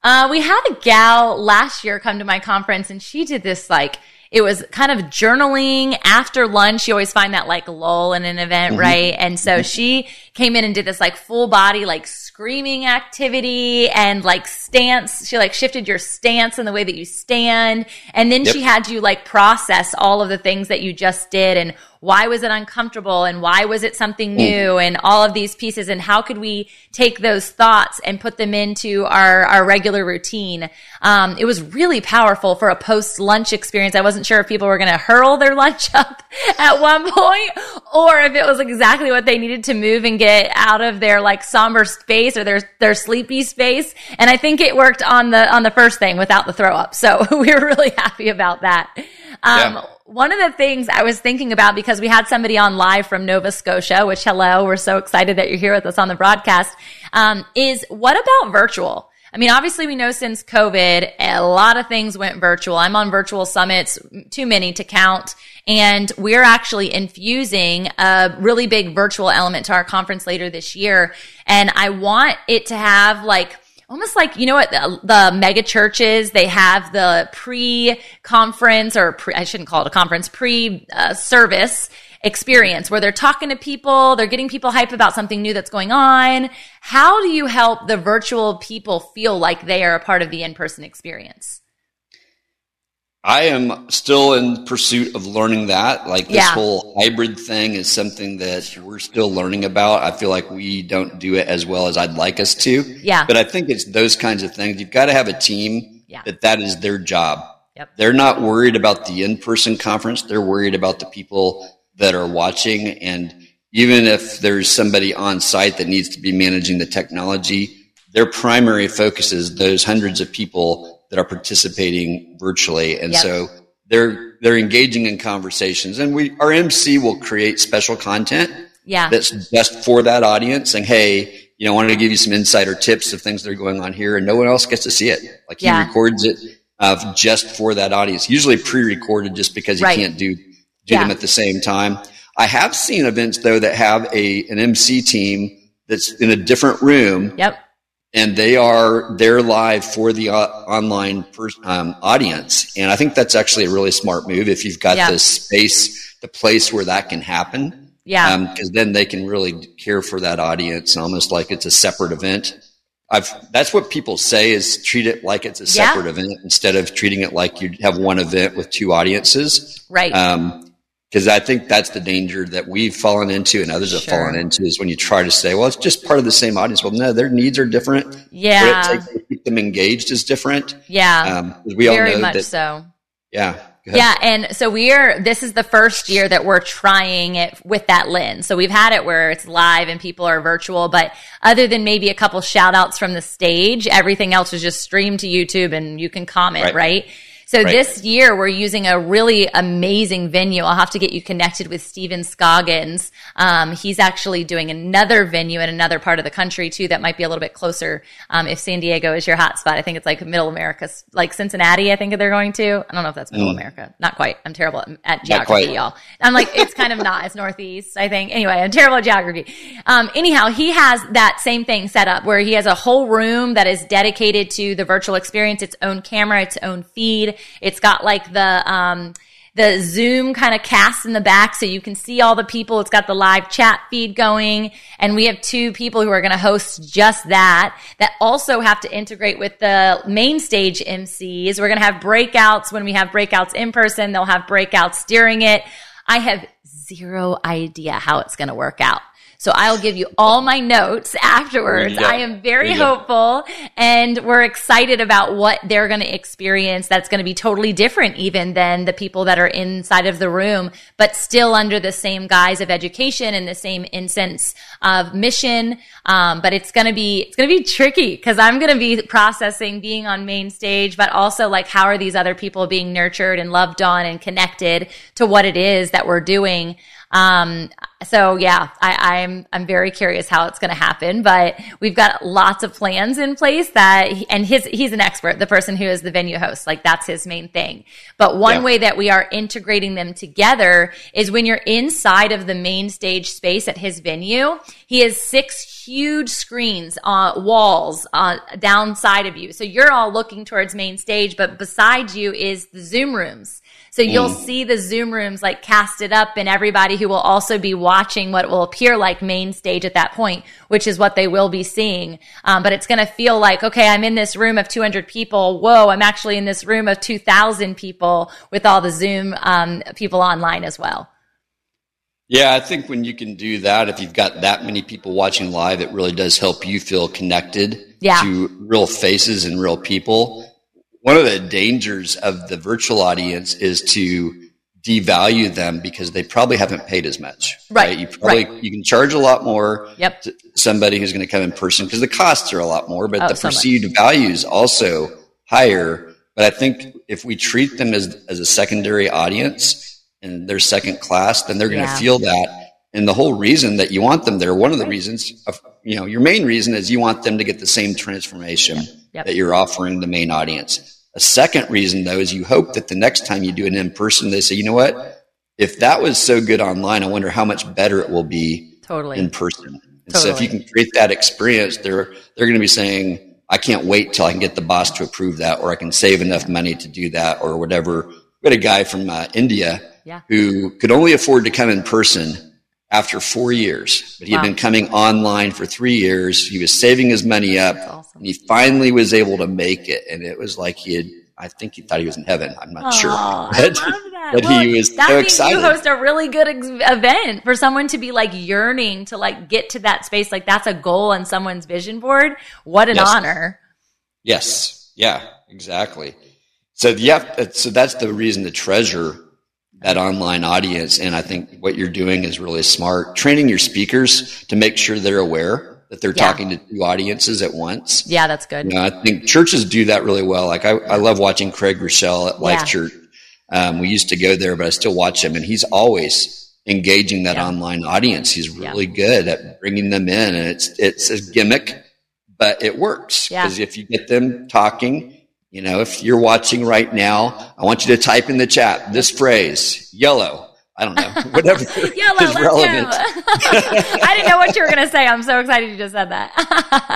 Uh, we had a gal last year come to my conference and she did this like it was kind of journaling after lunch. You always find that like lull in an event, mm-hmm. right? And so mm-hmm. she came in and did this like full body, like screaming activity and like stance. She like shifted your stance and the way that you stand. And then yep. she had you like process all of the things that you just did and why was it uncomfortable and why was it something new and all of these pieces and how could we take those thoughts and put them into our, our regular routine. Um, it was really powerful for a post lunch experience. I wasn't sure if people were going to hurl their lunch up at one point or if it was exactly what they needed to move and get out of their like somber space or their, their sleepy space. And I think it worked on the, on the first thing without the throw up. So we were really happy about that. Um, yeah one of the things I was thinking about because we had somebody on live from Nova Scotia, which hello, we're so excited that you're here with us on the broadcast, um, is what about virtual? I mean, obviously we know since COVID, a lot of things went virtual. I'm on virtual summits, too many to count. And we're actually infusing a really big virtual element to our conference later this year. And I want it to have like, almost like you know what the, the mega churches they have the pre-conference or pre, I shouldn't call it a conference pre-service uh, experience where they're talking to people, they're getting people hype about something new that's going on. How do you help the virtual people feel like they are a part of the in-person experience? I am still in pursuit of learning that. Like this Yeah. whole hybrid thing is something that we're still learning about. I feel like we don't do it as well as I'd like us to. Yeah. But I think it's those kinds of things. You've got to have a team Yeah. that that is their job. Yep. They're not worried about the in-person conference. They're worried about the people that are watching. And even if there's somebody on site that needs to be managing the technology, their primary focus is those hundreds of people that are participating virtually. And Yep. so they're, they're engaging in conversations and we, our MC will create special content Yeah. that's just for that audience saying, Hey, you know, I wanted to give you some insider tips of things that are going on here and no one else gets to see it. Like he Yeah. records it uh, just for that audience, usually pre-recorded just because you Right. can't do, do Yeah. them at the same time. I have seen events though that have a, an MC team that's in a different room Yep. And they are they're live for the uh, online pers- um, audience and i think that's actually a really smart move if you've got Yeah. the space the place where that can happen Yeah. because then they can really care for that audience almost like it's a separate event I've, that's what people say is treat it like it's a Yeah. separate event instead of treating it like you have one event with two audiences Right. um, because I think that's the danger that we've fallen into and others have Sure. fallen into is when you try to say, well, it's just part of the same audience. Well, no, their needs are different. Yeah. What it takes to keep them engaged is different. yeah. Um, we all Very know much that, so. yeah. Yeah, and so we're this is the first year that we're trying it with that lens. So we've had it where it's live and people are virtual, but other than maybe a couple shout outs from the stage, everything else is just streamed to YouTube and you can comment, Right. right? So Right. this year we're using a really amazing venue. I'll have to get you connected with Steven Scoggins. Um, he's actually doing another venue in another part of the country too that might be a little bit closer. Um, if San Diego is your hotspot, I think it's like middle America, like Cincinnati. I think they're going to. I don't know if that's middle America. Not quite. I'm terrible at, at geography, y'all. I'm like it's kind of not. It's northeast, I think. Anyway, I'm terrible at geography. Um, anyhow, he has that same thing set up where he has a whole room that is dedicated to the virtual experience, its own camera, its own feed. It's got like the um, the Zoom kind of cast in the back so you can see all the people. It's got the live chat feed going. And we have two people who are going to host just that, that also have to integrate with the main stage MCs. We're going to have breakouts when we have breakouts in person. They'll have breakouts during it. I have zero idea how it's going to work out. So I'll give you all my notes afterwards. There you go. I am very There you go. hopeful and we're excited about what they're going to experience that's going to be totally different even than the people that are inside of the room, but still under the same guise of education and the same incense of mission. Um, but it's going to be, it's going to be tricky because I'm going to be processing being on main stage, but also like how are these other people being nurtured and loved on and connected to what it is that we're doing. Um, so yeah, I, I'm I'm very curious how it's going to happen, but we've got lots of plans in place that, and his he's an expert, the person who is the venue host, like that's his main thing. But one Yeah. way that we are integrating them together is when you're inside of the main stage space at his venue, he has six huge screens on walls uh, downside of you, so you're all looking towards main stage, but beside you is the Zoom rooms. So you'll see the Zoom rooms like casted up and everybody who will also be watching what will appear like main stage at that point, which is what they will be seeing. Um, but it's going to feel like, okay, I'm in this room of 200 people. Whoa, I'm actually in this room of 2000 people with all the Zoom um, people online as well. Yeah, I think when you can do that, if you've got that many people watching live, it really does help you feel connected Yeah. to real faces and real people. One of the dangers of the virtual audience is to devalue them because they probably haven't paid as much. Right, You probably right. you can charge a lot more Yep. to somebody who's going to come in person because the costs are a lot more, but Oh, the so much. perceived value is also higher. But I think if we treat them as as a secondary audience and they're second class, then they're going to Yeah. feel that. And the whole reason that you want them there, one of the reasons, of, you know, your main reason is you want them to get the same transformation Yep. that you're offering the main audience. A second reason, though, is you hope that the next time you do it in person, they say, you know what? If that was so good online, I wonder how much better it will be Totally. in person. And so if you can create that experience, they're they're going to be saying, "I can't wait till I can get the boss to approve that, or I can save enough money to do that, or whatever." We had a guy from uh, India Yeah. who could only afford to come in person after four years, but he Wow. had been coming online for three years. He was saving his money up, awesome. and he finally was able to make it. And it was like he had I think he thought he was in heaven. I'm not sure. But, but Well, he was that so means excited. you host a really good ex- event for someone to be like yearning to like get to that space. Like that's a goal on someone's vision board. What an Yes. honor. Yes. Yeah, exactly. So yeah, uh, so that's the reason the treasure that online audience. And I think what you're doing is really smart. Training your speakers to make sure they're aware that they're Yeah. talking to two audiences at once. Yeah, that's good. You know, I think churches do that really well. Like I, I love watching Craig Groeschel at Life Yeah. Church. Um, we used to go there, but I still watch him, and he's always engaging that Yeah. online audience. He's really good at bringing them in, and it's it's a gimmick, but it works because if you get them talking, you know, if you're watching right now, I want you to type in the chat this phrase, yellow. I don't know, whatever Yellow, is relevant. I didn't know what you were going to say. I'm so excited you just said that.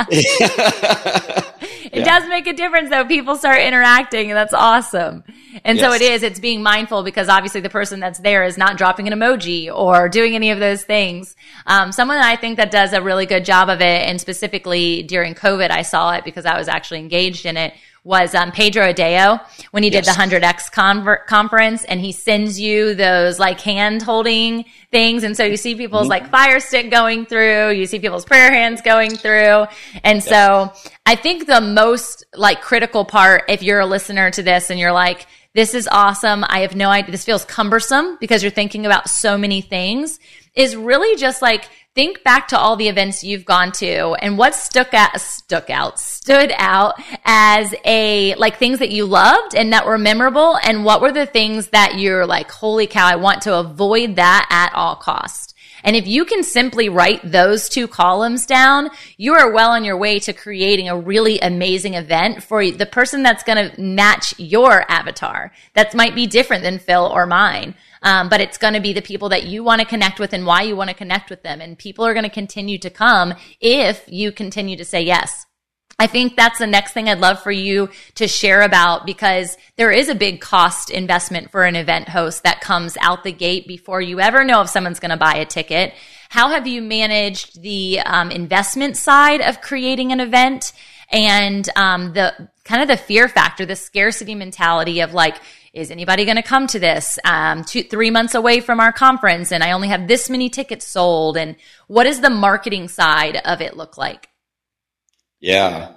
it does make a difference though. People start interacting and that's awesome. And so it is, it's being mindful because obviously the person that's there is not dropping an emoji or doing any of those things. Um, someone that I think that does a really good job of it and specifically during COVID, I saw it because I was actually engaged in it was um, Pedro Adao when he did Yes. the 100X conver- conference and he sends you those like hand holding things. And so you see people's like fire stick going through, you see people's prayer hands going through. And so I think the most like critical part, if you're a listener to this and you're like, this is awesome. I have no idea. This feels cumbersome because you're thinking about so many things is really just like think back to all the events you've gone to and what stuck out stuck out stood out as a like things that you loved and that were memorable and what were the things that you're like holy cow I want to avoid that at all cost and if you can simply write those two columns down, you are well on your way to creating a really amazing event for the person that's going to match your avatar. That might be different than Phil or mine. Um, but it's going to be the people that you want to connect with and why you want to connect with them. And people are going to continue to come if you continue to say yes. I think that's the next thing I'd love for you to share about because there is a big cost investment for an event host that comes out the gate before you ever know if someone's going to buy a ticket. How have you managed the um, investment side of creating an event and um, the kind of the fear factor, the scarcity mentality of like, is anybody going to come to this um, two, three months away from our conference and I only have this many tickets sold? And what does the marketing side of it look like? Yeah.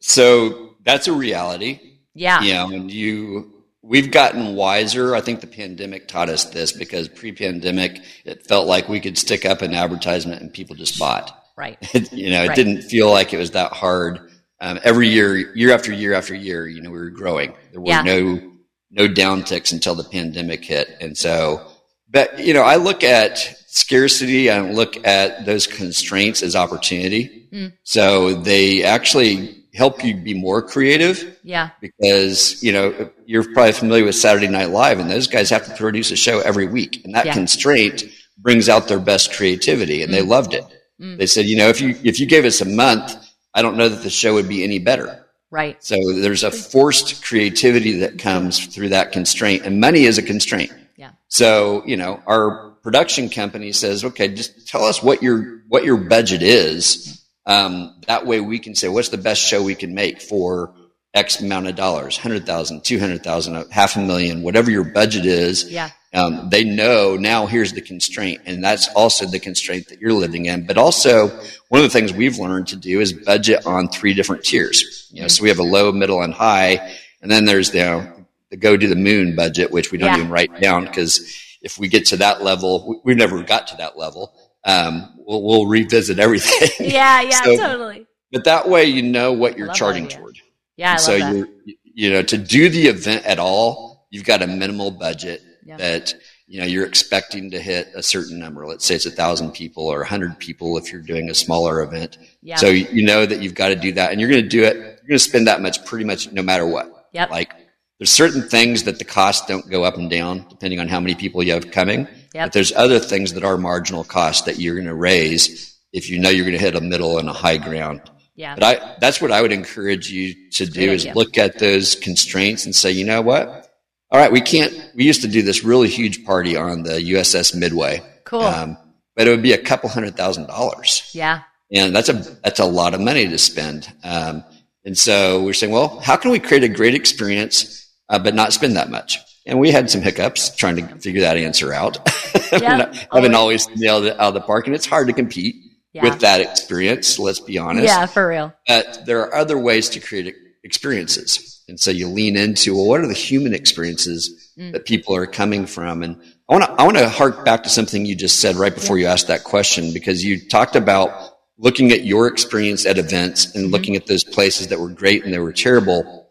So that's a reality. Yeah. You know, and you, we've gotten wiser. I think the pandemic taught us this because pre pandemic, it felt like we could stick up an advertisement and people just bought. Right. you know, it Right. didn't feel like it was that hard. Um, every year, year after year after year, you know, we were growing. There were Yeah. no, no downticks until the pandemic hit. And so, but, you know, I look at scarcity, and look at those constraints as opportunity. Mm. So they actually help you be more creative Yeah. because, you know, you're probably familiar with Saturday Night Live and those guys have to produce a show every week. And that Yeah. constraint brings out their best creativity and they Mm. loved it. They said, you know, if you, if you gave us a month, I don't know that the show would be any better. Right. So there's a forced creativity that comes through that constraint and money is a constraint. Yeah. So, you know, our production company says, okay, just tell us what your, what your budget is. Um, that way we can say, what's the best show we can make for X amount of dollars, 100,000, 200,000, half a million, whatever your budget is. Yeah. Um, they know now here's the constraint and that's also the constraint that you're living in. But also one of the things we've learned to do is budget on three different tiers. You know, so we have a low, middle, and high. And then there's the, you know, the go to the moon budget, which we don't Yeah. even write down because if we get to that level, we- we've never got to that level. Um, we'll, we'll revisit everything. Yeah. Yeah. So- totally. But that way, you know what you're charging toward. Yeah. So you're, you know, to do the event at all, you've got a minimal budget Yeah. that, you know, you're expecting to hit a certain number. Let's say it's a thousand people or a hundred people if you're doing a smaller event. Yeah. So you know that you've got to do that and you're going to do it. You're going to spend that much pretty much no matter what. Yep. Like there's certain things that the costs don't go up and down depending on how many people you have coming. Yep. But there's other things that are marginal costs that you're going to raise if you know you're going to hit a middle and a high ground. Yeah. But I, that's what I would encourage you to do is idea. look at those constraints and say, you know what? All right, we can't, we used to do this really huge party on the USS Midway. Cool. Um, but it would be a couple hundred thousand dollars. yeah. And that's a, that's a lot of money to spend. Um, And so we're saying, well, how can we create a great experience, uh, but not spend that much? And we had some hiccups trying to figure that answer out. Yep, haven't always nailed it out of the park, and it's hard to compete Yeah. with that experience. Let's be honest. Yeah, for real. But there are other ways to create experiences. And so you lean into, well, what are the human experiences Mm. that people are coming from? And I want to, I want to hark back to something you just said right before you asked that question, because you talked about looking at your experience at events Mm-hmm. and looking at those places that were great and they were terrible.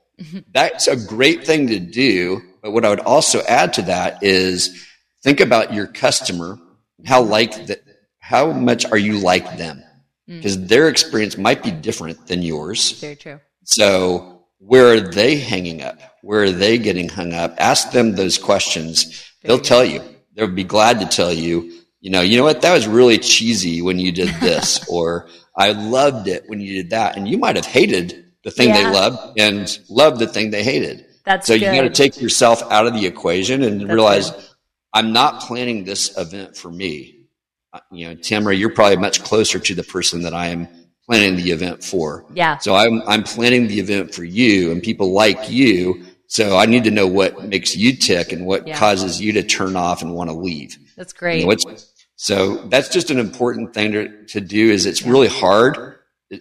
That's a great thing to do. But what I would also add to that is think about your customer. How like that, how much are you like them? Mm. Because their experience might be different than yours. Very true. So where are they hanging up? Where are they getting hung up? Ask them those questions. They'll tell you. They'll be glad to tell you, you know, you know what? That was really cheesy when you did this, or I loved it when you did that. And you might have hated the thing Yeah. they loved and loved the thing they hated. That's so you got to take yourself out of the equation and That's realize good. I'm not planning this event for me. Uh, You know, Tamra, you're probably much closer to the person that I am planning the event for. Yeah. So I'm I'm planning the event for you and people like you. So I need to know what makes you tick and what Yeah. causes you to turn off and want to leave. That's You great. know, so that's just an important thing to, to do is it's really hard.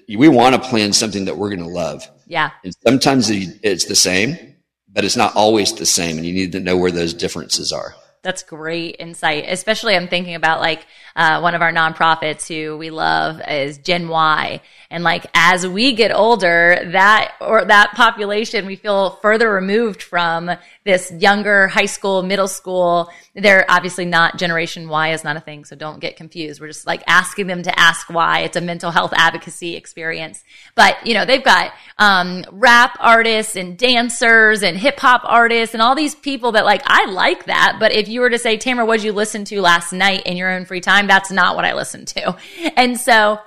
We want to plan something that we're going to love. yeah. And sometimes it's the same, but it's not always the same. And you need to know where those differences are. That's great insight. Especially, I'm thinking about like uh, one of our nonprofits who we love is Gen Y, and like as we get older, that or that population we feel further removed from this younger high school, middle school. They're obviously not Generation Y is not a thing, so don't get confused. We're just like asking them to ask why. It's a mental health advocacy experience, but you know they've got um, rap artists and dancers and hip hop artists and all these people that like I like that. But if you were to say, Tamra, what'd you listen to last night in your own free time? That's not what I listen to. And so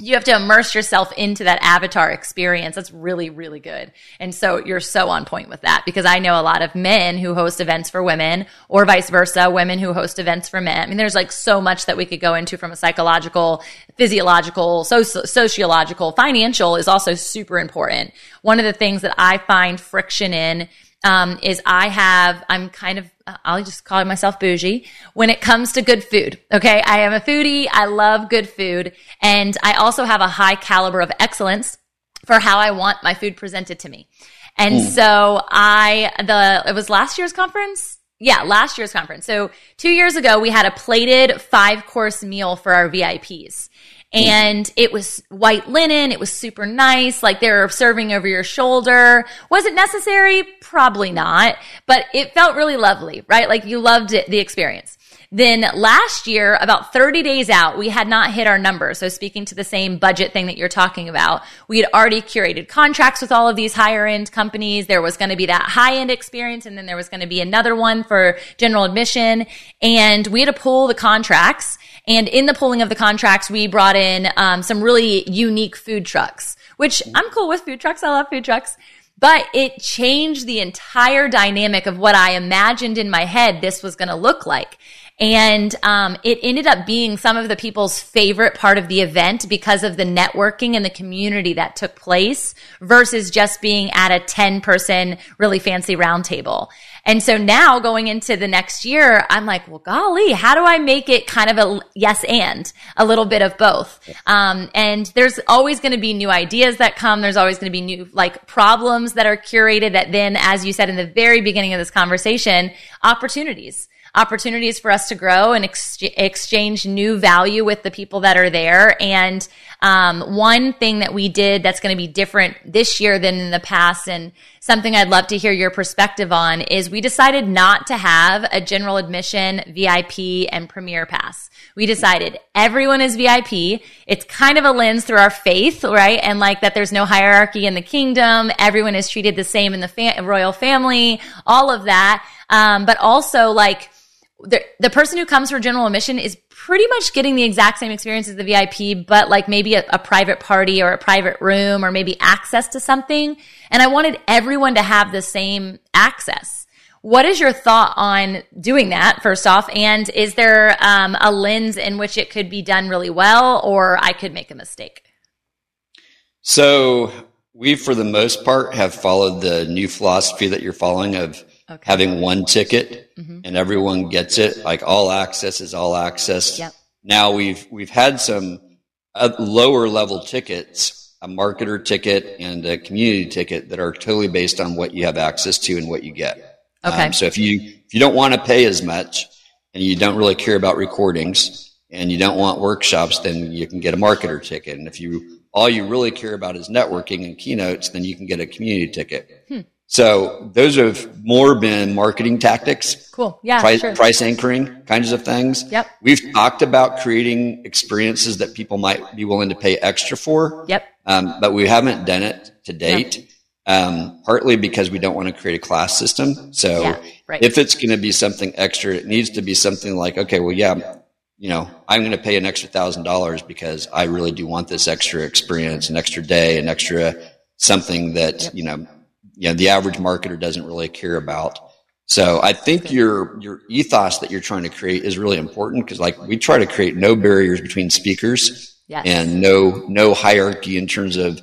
you have to immerse yourself into that avatar experience. That's really, really good. And so you're so on point with that because I know a lot of men who host events for women or vice versa, women who host events for men. I mean, there's like so much that we could go into from a psychological, physiological, so- sociological, financial is also super important. One of the things that I find friction in um, is I have, I'm kind of, I'll just call myself bougie when it comes to good food. Okay. I am a foodie. I love good food. And I also have a high caliber of excellence for how I want my food presented to me. And so I, the, it was last year's conference. Yeah, last year's conference. So two years ago, we had a plated five course meal for our VIPs. And it was white linen. It was super nice. Like they were serving over your shoulder. Was it necessary? Probably not, but it felt really lovely, right? Like you loved it, the experience. Then last year, about 30 days out, we had not hit our numbers. So speaking to the same budget thing that you're talking about, we had already curated contracts with all of these higher end companies. There was going to be that high end experience and then there was going to be another one for general admission. And we had to pull the contracts. And in the pulling of the contracts, we brought in um, some really unique food trucks, which I'm cool with food trucks. I love food trucks. But it changed the entire dynamic of what I imagined in my head this was going to look like. And um, it ended up being some of the people's favorite part of the event because of the networking and the community that took place versus just being at a 10 person, really fancy round table. And so now going into the next year, I'm like, well, golly, how do I make it kind of a yes and a little bit of both? Um, and there's always going to be new ideas that come. There's always going to be new like problems that are curated that then, as you said in the very beginning of this conversation, opportunities opportunities for us to grow and ex- exchange new value with the people that are there. And um, one thing that we did that's going to be different this year than in the past, and something I'd love to hear your perspective on, is we decided not to have a general admission, VIP, and premier pass. We decided everyone is VIP. It's kind of a lens through our faith, right? And like that there's no hierarchy in the kingdom. Everyone is treated the same in the royal family, all of that. Um, but also like, the, the person who comes for general admission is pretty much getting the exact same experience as the VIP, but like maybe a, a private party or a private room or maybe access to something. And I wanted everyone to have the same access. What is your thought on doing that, first off? And is there um, a lens in which it could be done really well or I could make a mistake? So we, for the most part, have followed the new philosophy that you're following of Okay. having one ticket Mhm. and everyone gets it. Like all access is all access. Yep. Now we've we've had some uh, lower level tickets, a marketer ticket and a community ticket that are totally based on what you have access to and what you get. Okay. Um, so if you if you don't want to pay as much and you don't really care about recordings and you don't want workshops, then you can get a marketer ticket. And if you all you really care about is networking and keynotes, then you can get a community ticket. Hmm. So those have more been marketing tactics Cool. Yeah. price, sure. price anchoring kinds of things. Yep. We've talked about creating experiences that people might be willing to pay extra for. Yep. Um, but we haven't done it to date. Um, partly because we don't want to create a class system. So Yeah, right. if it's going to be something extra, it needs to be something like, okay, well, yeah, you know, I'm going to pay an extra thousand dollars because I really do want this extra experience, an extra day, an extra something that, you know, you know, the average marketer doesn't really care about. So I think your your ethos that you're trying to create is really important because like we try to create no barriers between speakers Yes. and no no hierarchy in terms of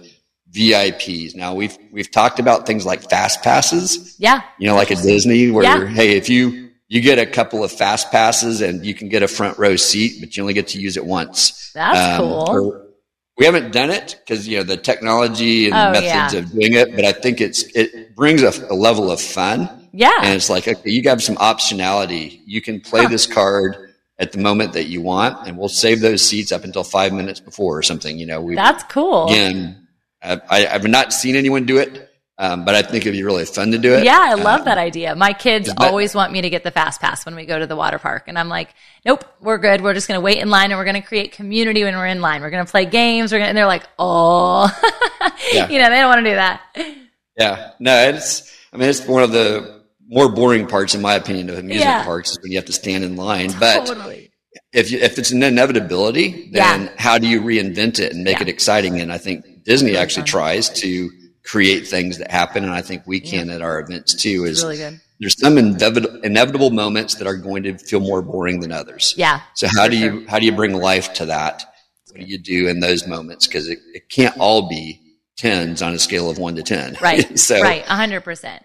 VIPs. Now we've we've talked about things like fast passes, Yeah. you know, like at Disney where Yeah. hey, if you you get a couple of fast passes and you can get a front row seat, but you only get to use it once. That's um, cool. or- we haven't done it because you know the technology and Oh, methods yeah. of doing it, but I think it's it brings a, a level of fun. Yeah. And it's like, okay, you have some optionality. You can play Huh. this card at the moment that you want, and we'll save those seats up until five minutes before or something. You know, we That's cool. again, I, I, I've not seen anyone do it, um, but I think it'd be really fun to do it. Yeah, I love Um, that idea. My kids that- always want me to get the fast pass when we go to the water park. And I'm like, nope, we're good. We're just going to wait in line and we're going to create community when we're in line. We're going to play games. We're gonna, and they're like, oh, Yeah. you know, they don't want to do that. Yeah, no, it's. I mean, it's one of the more boring parts, in my opinion, of amusement Yeah. parks is when you have to stand in line. But if you, if it's an inevitability, then Yeah. how do you reinvent it and make Yeah. it exciting? And I think Disney actually tries to create things that happen, and I think we can at our events too. Is really good. there's some inevitable, inevitable moments that are going to feel more boring than others. Yeah. So how do sure. you how do you bring life to that? What do you do in those moments? Because it, it can't all be tens on a scale of one to ten. Right. so right. A hundred percent.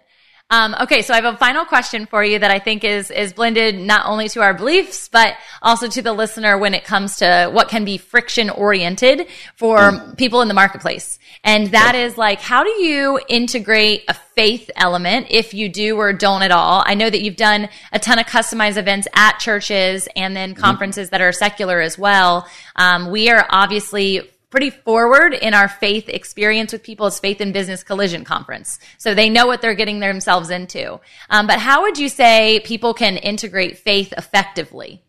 Um, okay, so I have a final question for you that I think is is blended not only to our beliefs but also to the listener when it comes to what can be friction oriented for Mm. people in the marketplace, and that is like how do you integrate a faith element if you do or don't at all? I know that you've done a ton of customized events at churches and then conferences that are secular as well. Um, we are obviously pretty forward in our faith experience with people. It's Faith and Business Collision Conference. So they know what they're getting themselves into. Um, but how would you say people can integrate faith effectively?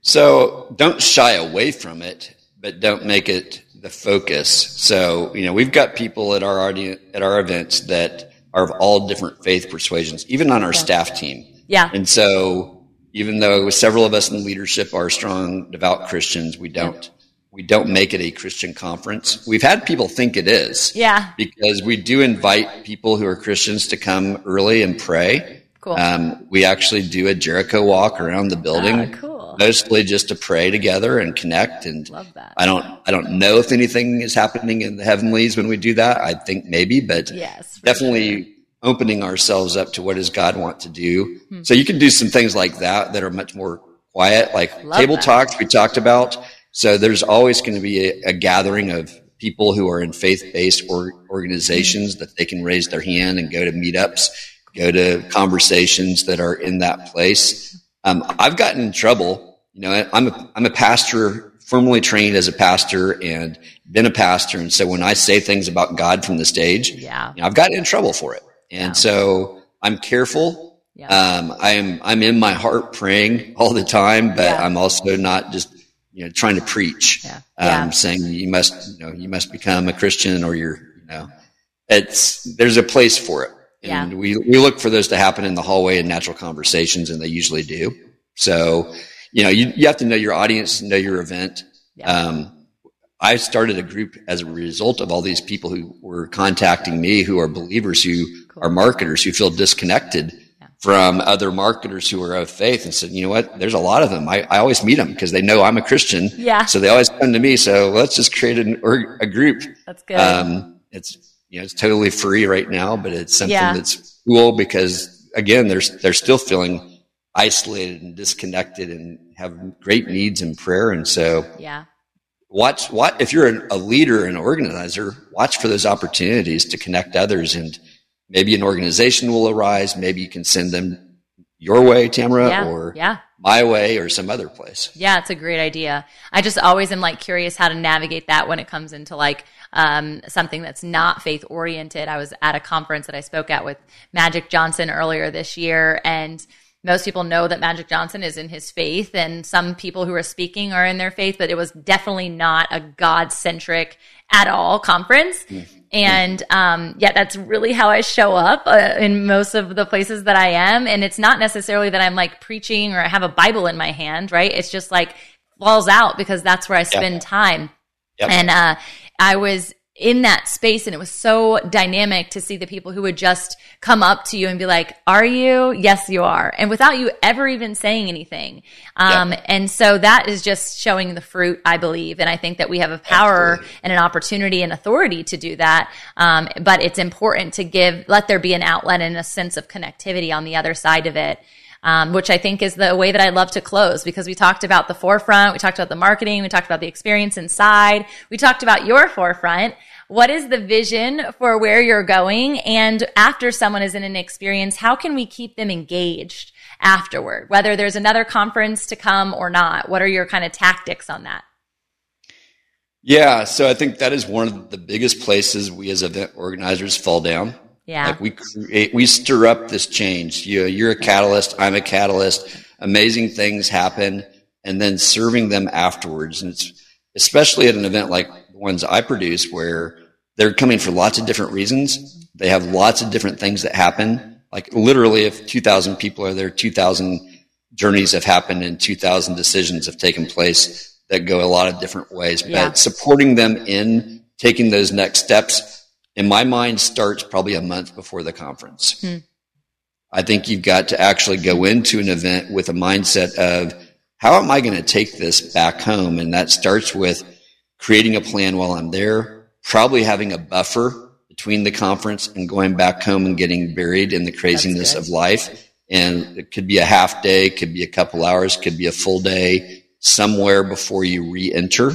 So don't shy away from it, but don't make it the focus. So, you know, we've got people at our audience, at our events that are of all different faith persuasions, even on our staff team. Yeah. And so even though several of us in leadership are strong, devout Christians, we don't, we don't make it a Christian conference. We've had people think it is. Yeah. Because we do invite people who are Christians to come early and pray. Cool. Um, we actually do a Jericho walk around the building Ah, cool. Mostly just to pray together and connect. And Love that. I don't, I don't know if anything is happening in the heavenlies when we do that. I think maybe, but Yes, definitely opening ourselves up to what does God want to do. Hmm. So you can do some things like that that are much more quiet, like Love table that. talks we talked about. So there's always going to be a, a gathering of people who are in faith-based or, organizations that they can raise their hand and go to meetups, go to conversations that are in that place. Um, I've gotten in trouble. You know, I'm a, I'm a pastor, formally trained as a pastor and been a pastor. And so when I say things about God from the stage, Yeah. you know, I've gotten in trouble for it. And Yeah. so I'm careful. Yeah. Um, I'm, I'm in my heart praying all the time, but Yeah. I'm also not just, you know, trying to preach, Yeah. um, saying you must, you know, you must become a Christian or you're, you know, it's, there's a place for it. And Yeah. we, we look for those to happen in the hallway in natural conversations and they usually do. So, you know, you, you have to know your audience, know your event. Yeah. Um, I started a group as a result of all these people who were contacting me who are believers who are marketers who feel disconnected from other marketers who are of faith and said, you know what, there's a lot of them. I, I always meet them because they know I'm a Christian. Yeah. So they always come to me. So let's just create an, or a group. That's good. Um, it's, you know, it's totally free right now, but it's something Yeah. that's cool because again, they're, they're still feeling isolated and disconnected and have great needs in prayer. And so yeah. watch what if you're an, a leader and organizer watch for those opportunities to connect others and maybe an organization will arise maybe you can send them your way Tamra Yeah. or yeah. My way or some other place Yeah, it's a great idea. I just always am like curious how to navigate that when it comes into like um, something that's not faith oriented. I was at a conference that I spoke at with Magic Johnson earlier this year, and most people know that Magic Johnson is in his faith, and some people who are speaking are in their faith, but it was definitely not a God centric at all conference. And um, yeah, that's really how I show up uh, in most of the places that I am. And it's not necessarily that I'm like preaching or I have a Bible in my hand, right? It's just like falls out because that's where I spend time. Yep. And uh, I was in that space and it was so dynamic to see the people who would just come up to you and be like, Are you? Yes, you are. And without you ever even saying anything. Um, And so that is just showing the fruit, I believe. And I think that we have a power Absolutely. and an opportunity and authority to do that. Um, but it's important to give, let there be an outlet and a sense of connectivity on the other side of it. Um, which I think is the way that I love to close because we talked about the forefront, we talked about the marketing, we talked about the experience inside, we talked about your forefront. What is the vision for where you're going? And after someone is in an experience, how can we keep them engaged afterward? Whether there's another conference to come or not, what are your kind of tactics on that? yeah so i think that is one of the biggest places we as event organizers fall down Yeah. like we create we stir up this change. You, you're a catalyst i'm a catalyst. Amazing things happen and then serving them afterwards. And it's especially at an event like the ones i produce where they're coming for lots of different reasons. They have lots of different things that happen. Like literally if 2000 people are there 2000 journeys have happened and 2000 decisions have taken place that go a lot of different ways. Yeah. but supporting them in taking those next steps in my mind starts probably a month before the conference I think you've got to actually go into an event with a mindset of how am I going to take this back home? And that starts with creating a plan while I'm there, probably having a buffer between the conference and going back home and getting buried in the craziness of life. And it could be a half day, could be a couple hours, could be a full day somewhere before you re-enter.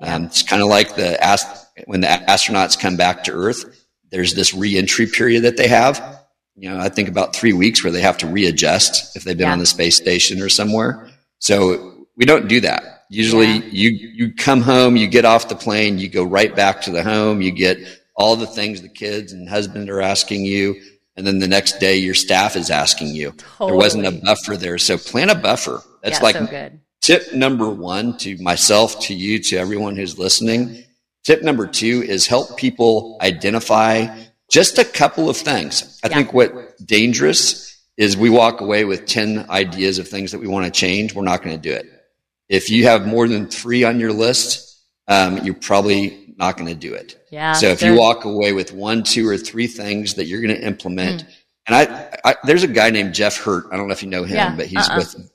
Um, it's kind of like the ast- when the astronauts come back to Earth. There's this re-entry period that they have you know, I think about three weeks where they have to readjust if they've been Yeah. on the space station or somewhere. So we don't do that. Usually Yeah. you, you come home, you get off the plane, you go right back to the home, you get all the things the kids and husband are asking you. And then the next day your staff is asking you. There wasn't a buffer there. So plan a buffer. That's yeah, like so tip number one to myself, to you, to everyone who's listening. Tip number two is help people identify just a couple of things. I Yeah. think what dangerous is we walk away with 10 ideas of things that we want to change. We're not going to do it. If you have more than three on your list, um, you're probably not going to do it. Yeah, So if sure. you walk away with one, two, or three things that you're going to implement, Hmm. and I, I, there's a guy named Jeff Hurt. I don't know if you know him, Yeah, but he's uh-uh. with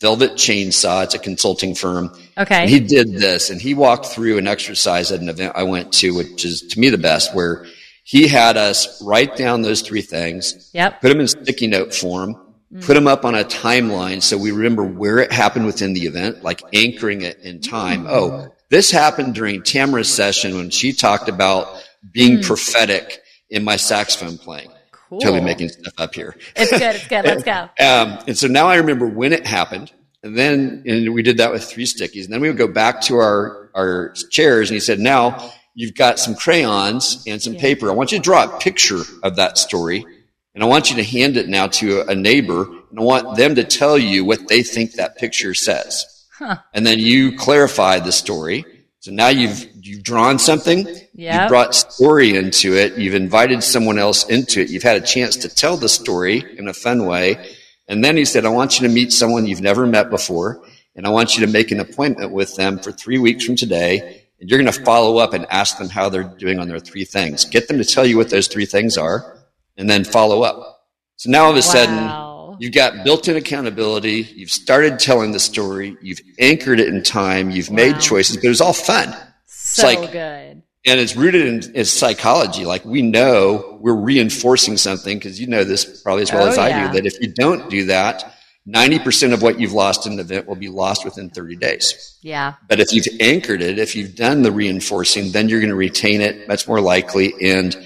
Velvet Chainsaw. It's a consulting firm. Okay. And he did this and he walked through an exercise at an event I went to, which is to me the best, where he had us write down those three things, Yep. put them in sticky note form, mm. put them up on a timeline so we remember where it happened within the event, like anchoring it in time. Mm. Oh, this happened during Tamra's session when she talked about being mm. prophetic in my saxophone playing. Cool. Totally making stuff up here. It's good. It's good. Let's go. Um, and so now I remember when it happened. And then and we did that with three stickies. And then we would go back to our, our chairs and he said, now you've got some crayons and some paper. I want you to draw a picture of that story. And I want you to hand it now to a, a neighbor and I want them to tell you what they think that picture says. And then you clarify the story. So now you've, you've drawn something. Yep. You've brought story into it. You've invited someone else into it. You've had a chance to tell the story in a fun way. And then he said, I want you to meet someone you've never met before. And I want you to make an appointment with them for three weeks from today. And you're going to follow up and ask them how they're doing on their three things. Get them to tell you what those three things are and then follow up. So now all of a sudden, Wow. You've got built in accountability. You've started telling the story. You've anchored it in time. You've wow. made choices, but it was all fun. So like, good. And it's rooted in, in, psychology. Like we know we're reinforcing something because you know this probably as well oh, as I yeah. do that if you don't do that, 90% of what you've lost in an event will be lost within 30 days. Yeah. But if you've anchored it, if you've done the reinforcing, then you're going to retain it much more likely. And,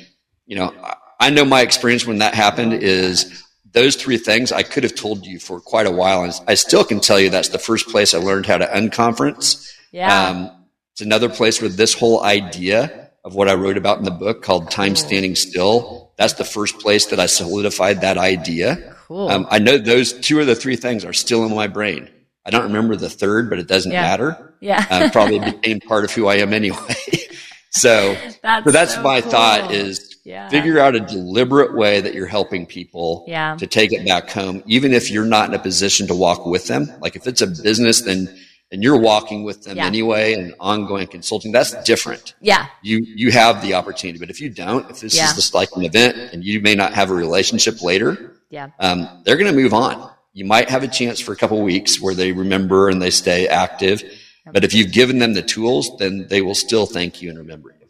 you know, I know my experience when that happened is those three things I could have told you for quite a while. And I still can tell you that's the first place I learned how to unconference. Yeah. Um, it's another place where this whole idea of what I wrote about in the book called Time Standing Still, that's the first place that I solidified that idea. Cool. Um, I know those two of the three things are still in my brain. I don't remember the third, but it doesn't yeah. matter. Yeah. uh, probably became part of who I am anyway. so, that's, so that's so my cool. thought is yeah. figure out a deliberate way that you're helping people yeah. to take it back home, even if you're not in a position to walk with them. Like if it's a business, then and you're walking with them yeah. anyway and ongoing consulting that's different yeah you you have the opportunity but if you don't if this yeah. is just like an event and you may not have a relationship later yeah. Um, they're going to move on. You might have a chance for a couple weeks where they remember and they stay active. But if you've given them the tools, then they will still thank you and remember you.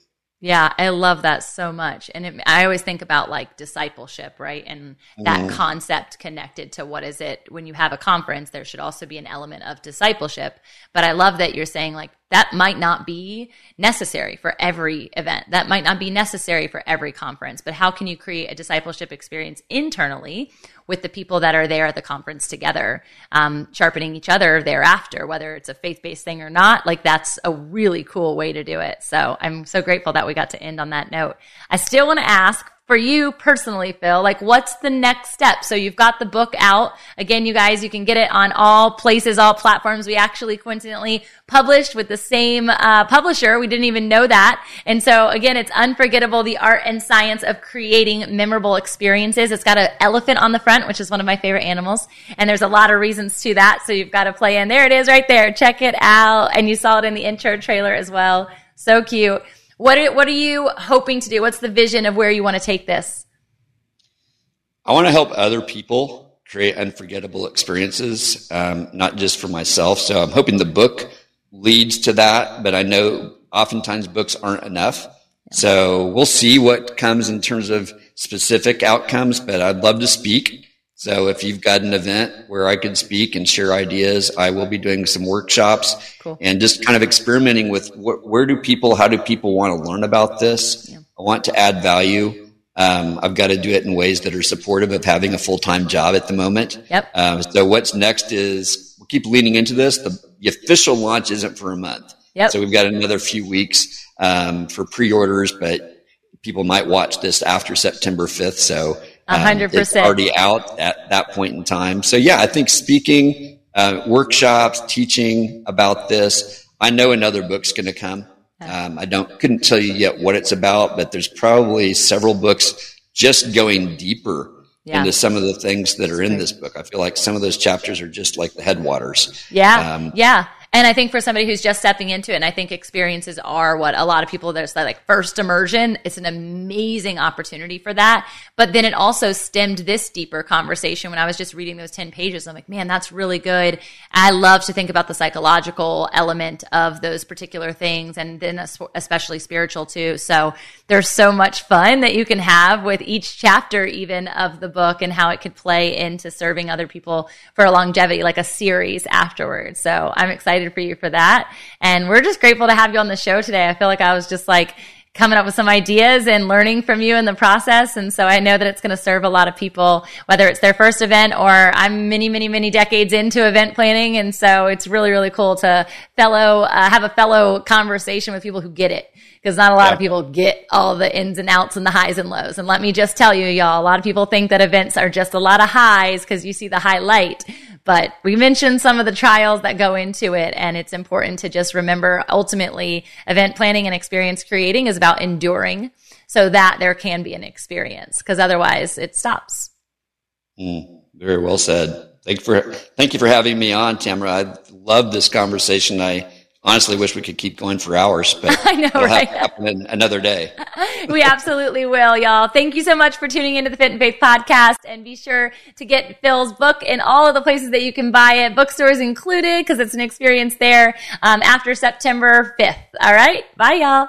Yeah, I love that so much. And it, I always think about like discipleship, right? And that mm. concept connected to what is it when you have a conference, there should also be an element of discipleship. But I love that you're saying like that might not be necessary for every event. That might not be necessary for every conference. But how can you create a discipleship experience internally with the people that are there at the conference together, um, sharpening each other thereafter, whether it's a faith based thing or not. Like that's a really cool way to do it. So I'm so grateful that we got to end on that note. I still want to ask for you personally, Phil, like what's the next step? So you've got the book out. Again, you guys, you can get it on all places, all platforms. We actually coincidentally published with the same uh, publisher. We didn't even know that. And so again, it's unforgettable, the art and science of creating memorable experiences. It's got an elephant on the front, which is one of my favorite animals. And there's a lot of reasons to that. So you've got to play in. There it is right there. Check it out. And you saw it in the intro trailer as well. So cute. What are, what are you hoping to do? What's the vision of where you want to take this? I want to help other people create unforgettable experiences, um, not just for myself. So I'm hoping the book leads to that, but I know oftentimes books aren't enough. So we'll see what comes in terms of specific outcomes, but I'd love to speak. So if you've got an event where I can speak and share ideas, I will be doing some workshops cool. and just kind of experimenting with wh- where do people, how do people want to learn about this? Yeah. I want to add value. Um, I've got to do it in ways that are supportive of having a full time job at the moment. Yep. Um, so what's next is we'll keep leaning into this. The, the, official launch isn't for a month. Yep. So we've got another few weeks um, for pre-orders, but people might watch this after September 5th. So hundred um, percent already out at that point in time. So yeah, I think speaking, uh, workshops, teaching about this. I know another book's going to come. Um, I don't couldn't tell you yet what it's about, but there's probably several books just going deeper yeah. into some of the things that are in this book. I feel like some of those chapters are just like the headwaters. Yeah, um, yeah. And I think for somebody who's just stepping into it, and I think experiences are what a lot of people there's that like first immersion. It's an amazing opportunity for that. But then it also stemmed this deeper conversation when I was just reading those 10 pages. I'm like, man, that's really good. I love to think about the psychological element of those particular things and then especially spiritual too. So there's so much fun that you can have with each chapter even of the book and how it could play into serving other people for a longevity, like a series afterwards. So I'm excited excited for you for that. And we're just grateful to have you on the show today. I feel like I was just like, coming up with some ideas and learning from you in the process. And so I know that it's going to serve a lot of people, whether it's their first event or I'm many, many, many decades into event planning. And so it's really, really cool to fellow, uh, have a fellow conversation with people who get it. Because not a lot yeah. of people get all the ins and outs and the highs and lows. And let me just tell you, y'all, a lot of people think that events are just a lot of highs because you see the highlight. But we mentioned some of the trials that go into it, and it's important to just remember ultimately event planning and experience creating is about enduring so that there can be an experience because otherwise it stops. Mm, very well said. Thank you for thank you for having me on, Tamra. I love this conversation. I honestly wish we could keep going for hours, but I know, it'll right? happen another day. we absolutely will, y'all. Thank you so much for tuning into the Fit in Faith podcast. And be sure to get Phil's book in all of the places that you can buy it, bookstores included, because it's an experience there um, after September 5th. All right. Bye, y'all.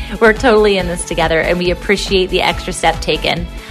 We're totally in this together and we appreciate the extra step taken.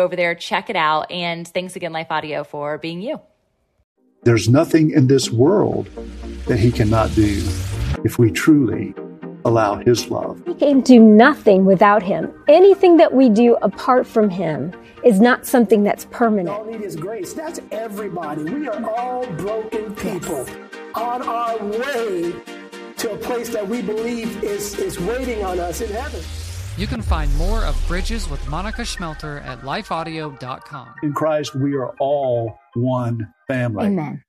over there. Check it out. And thanks again, Life Audio, for being you. There's nothing in this world that he cannot do if we truly allow his love. We can do nothing without him. Anything that we do apart from him is not something that's permanent. All need is grace. That's everybody. We are all broken people on our way to a place that we believe is, is waiting on us in heaven. You can find more of Bridges with Monica Schmelter at lifeaudio.com. In Christ, we are all one family. Amen.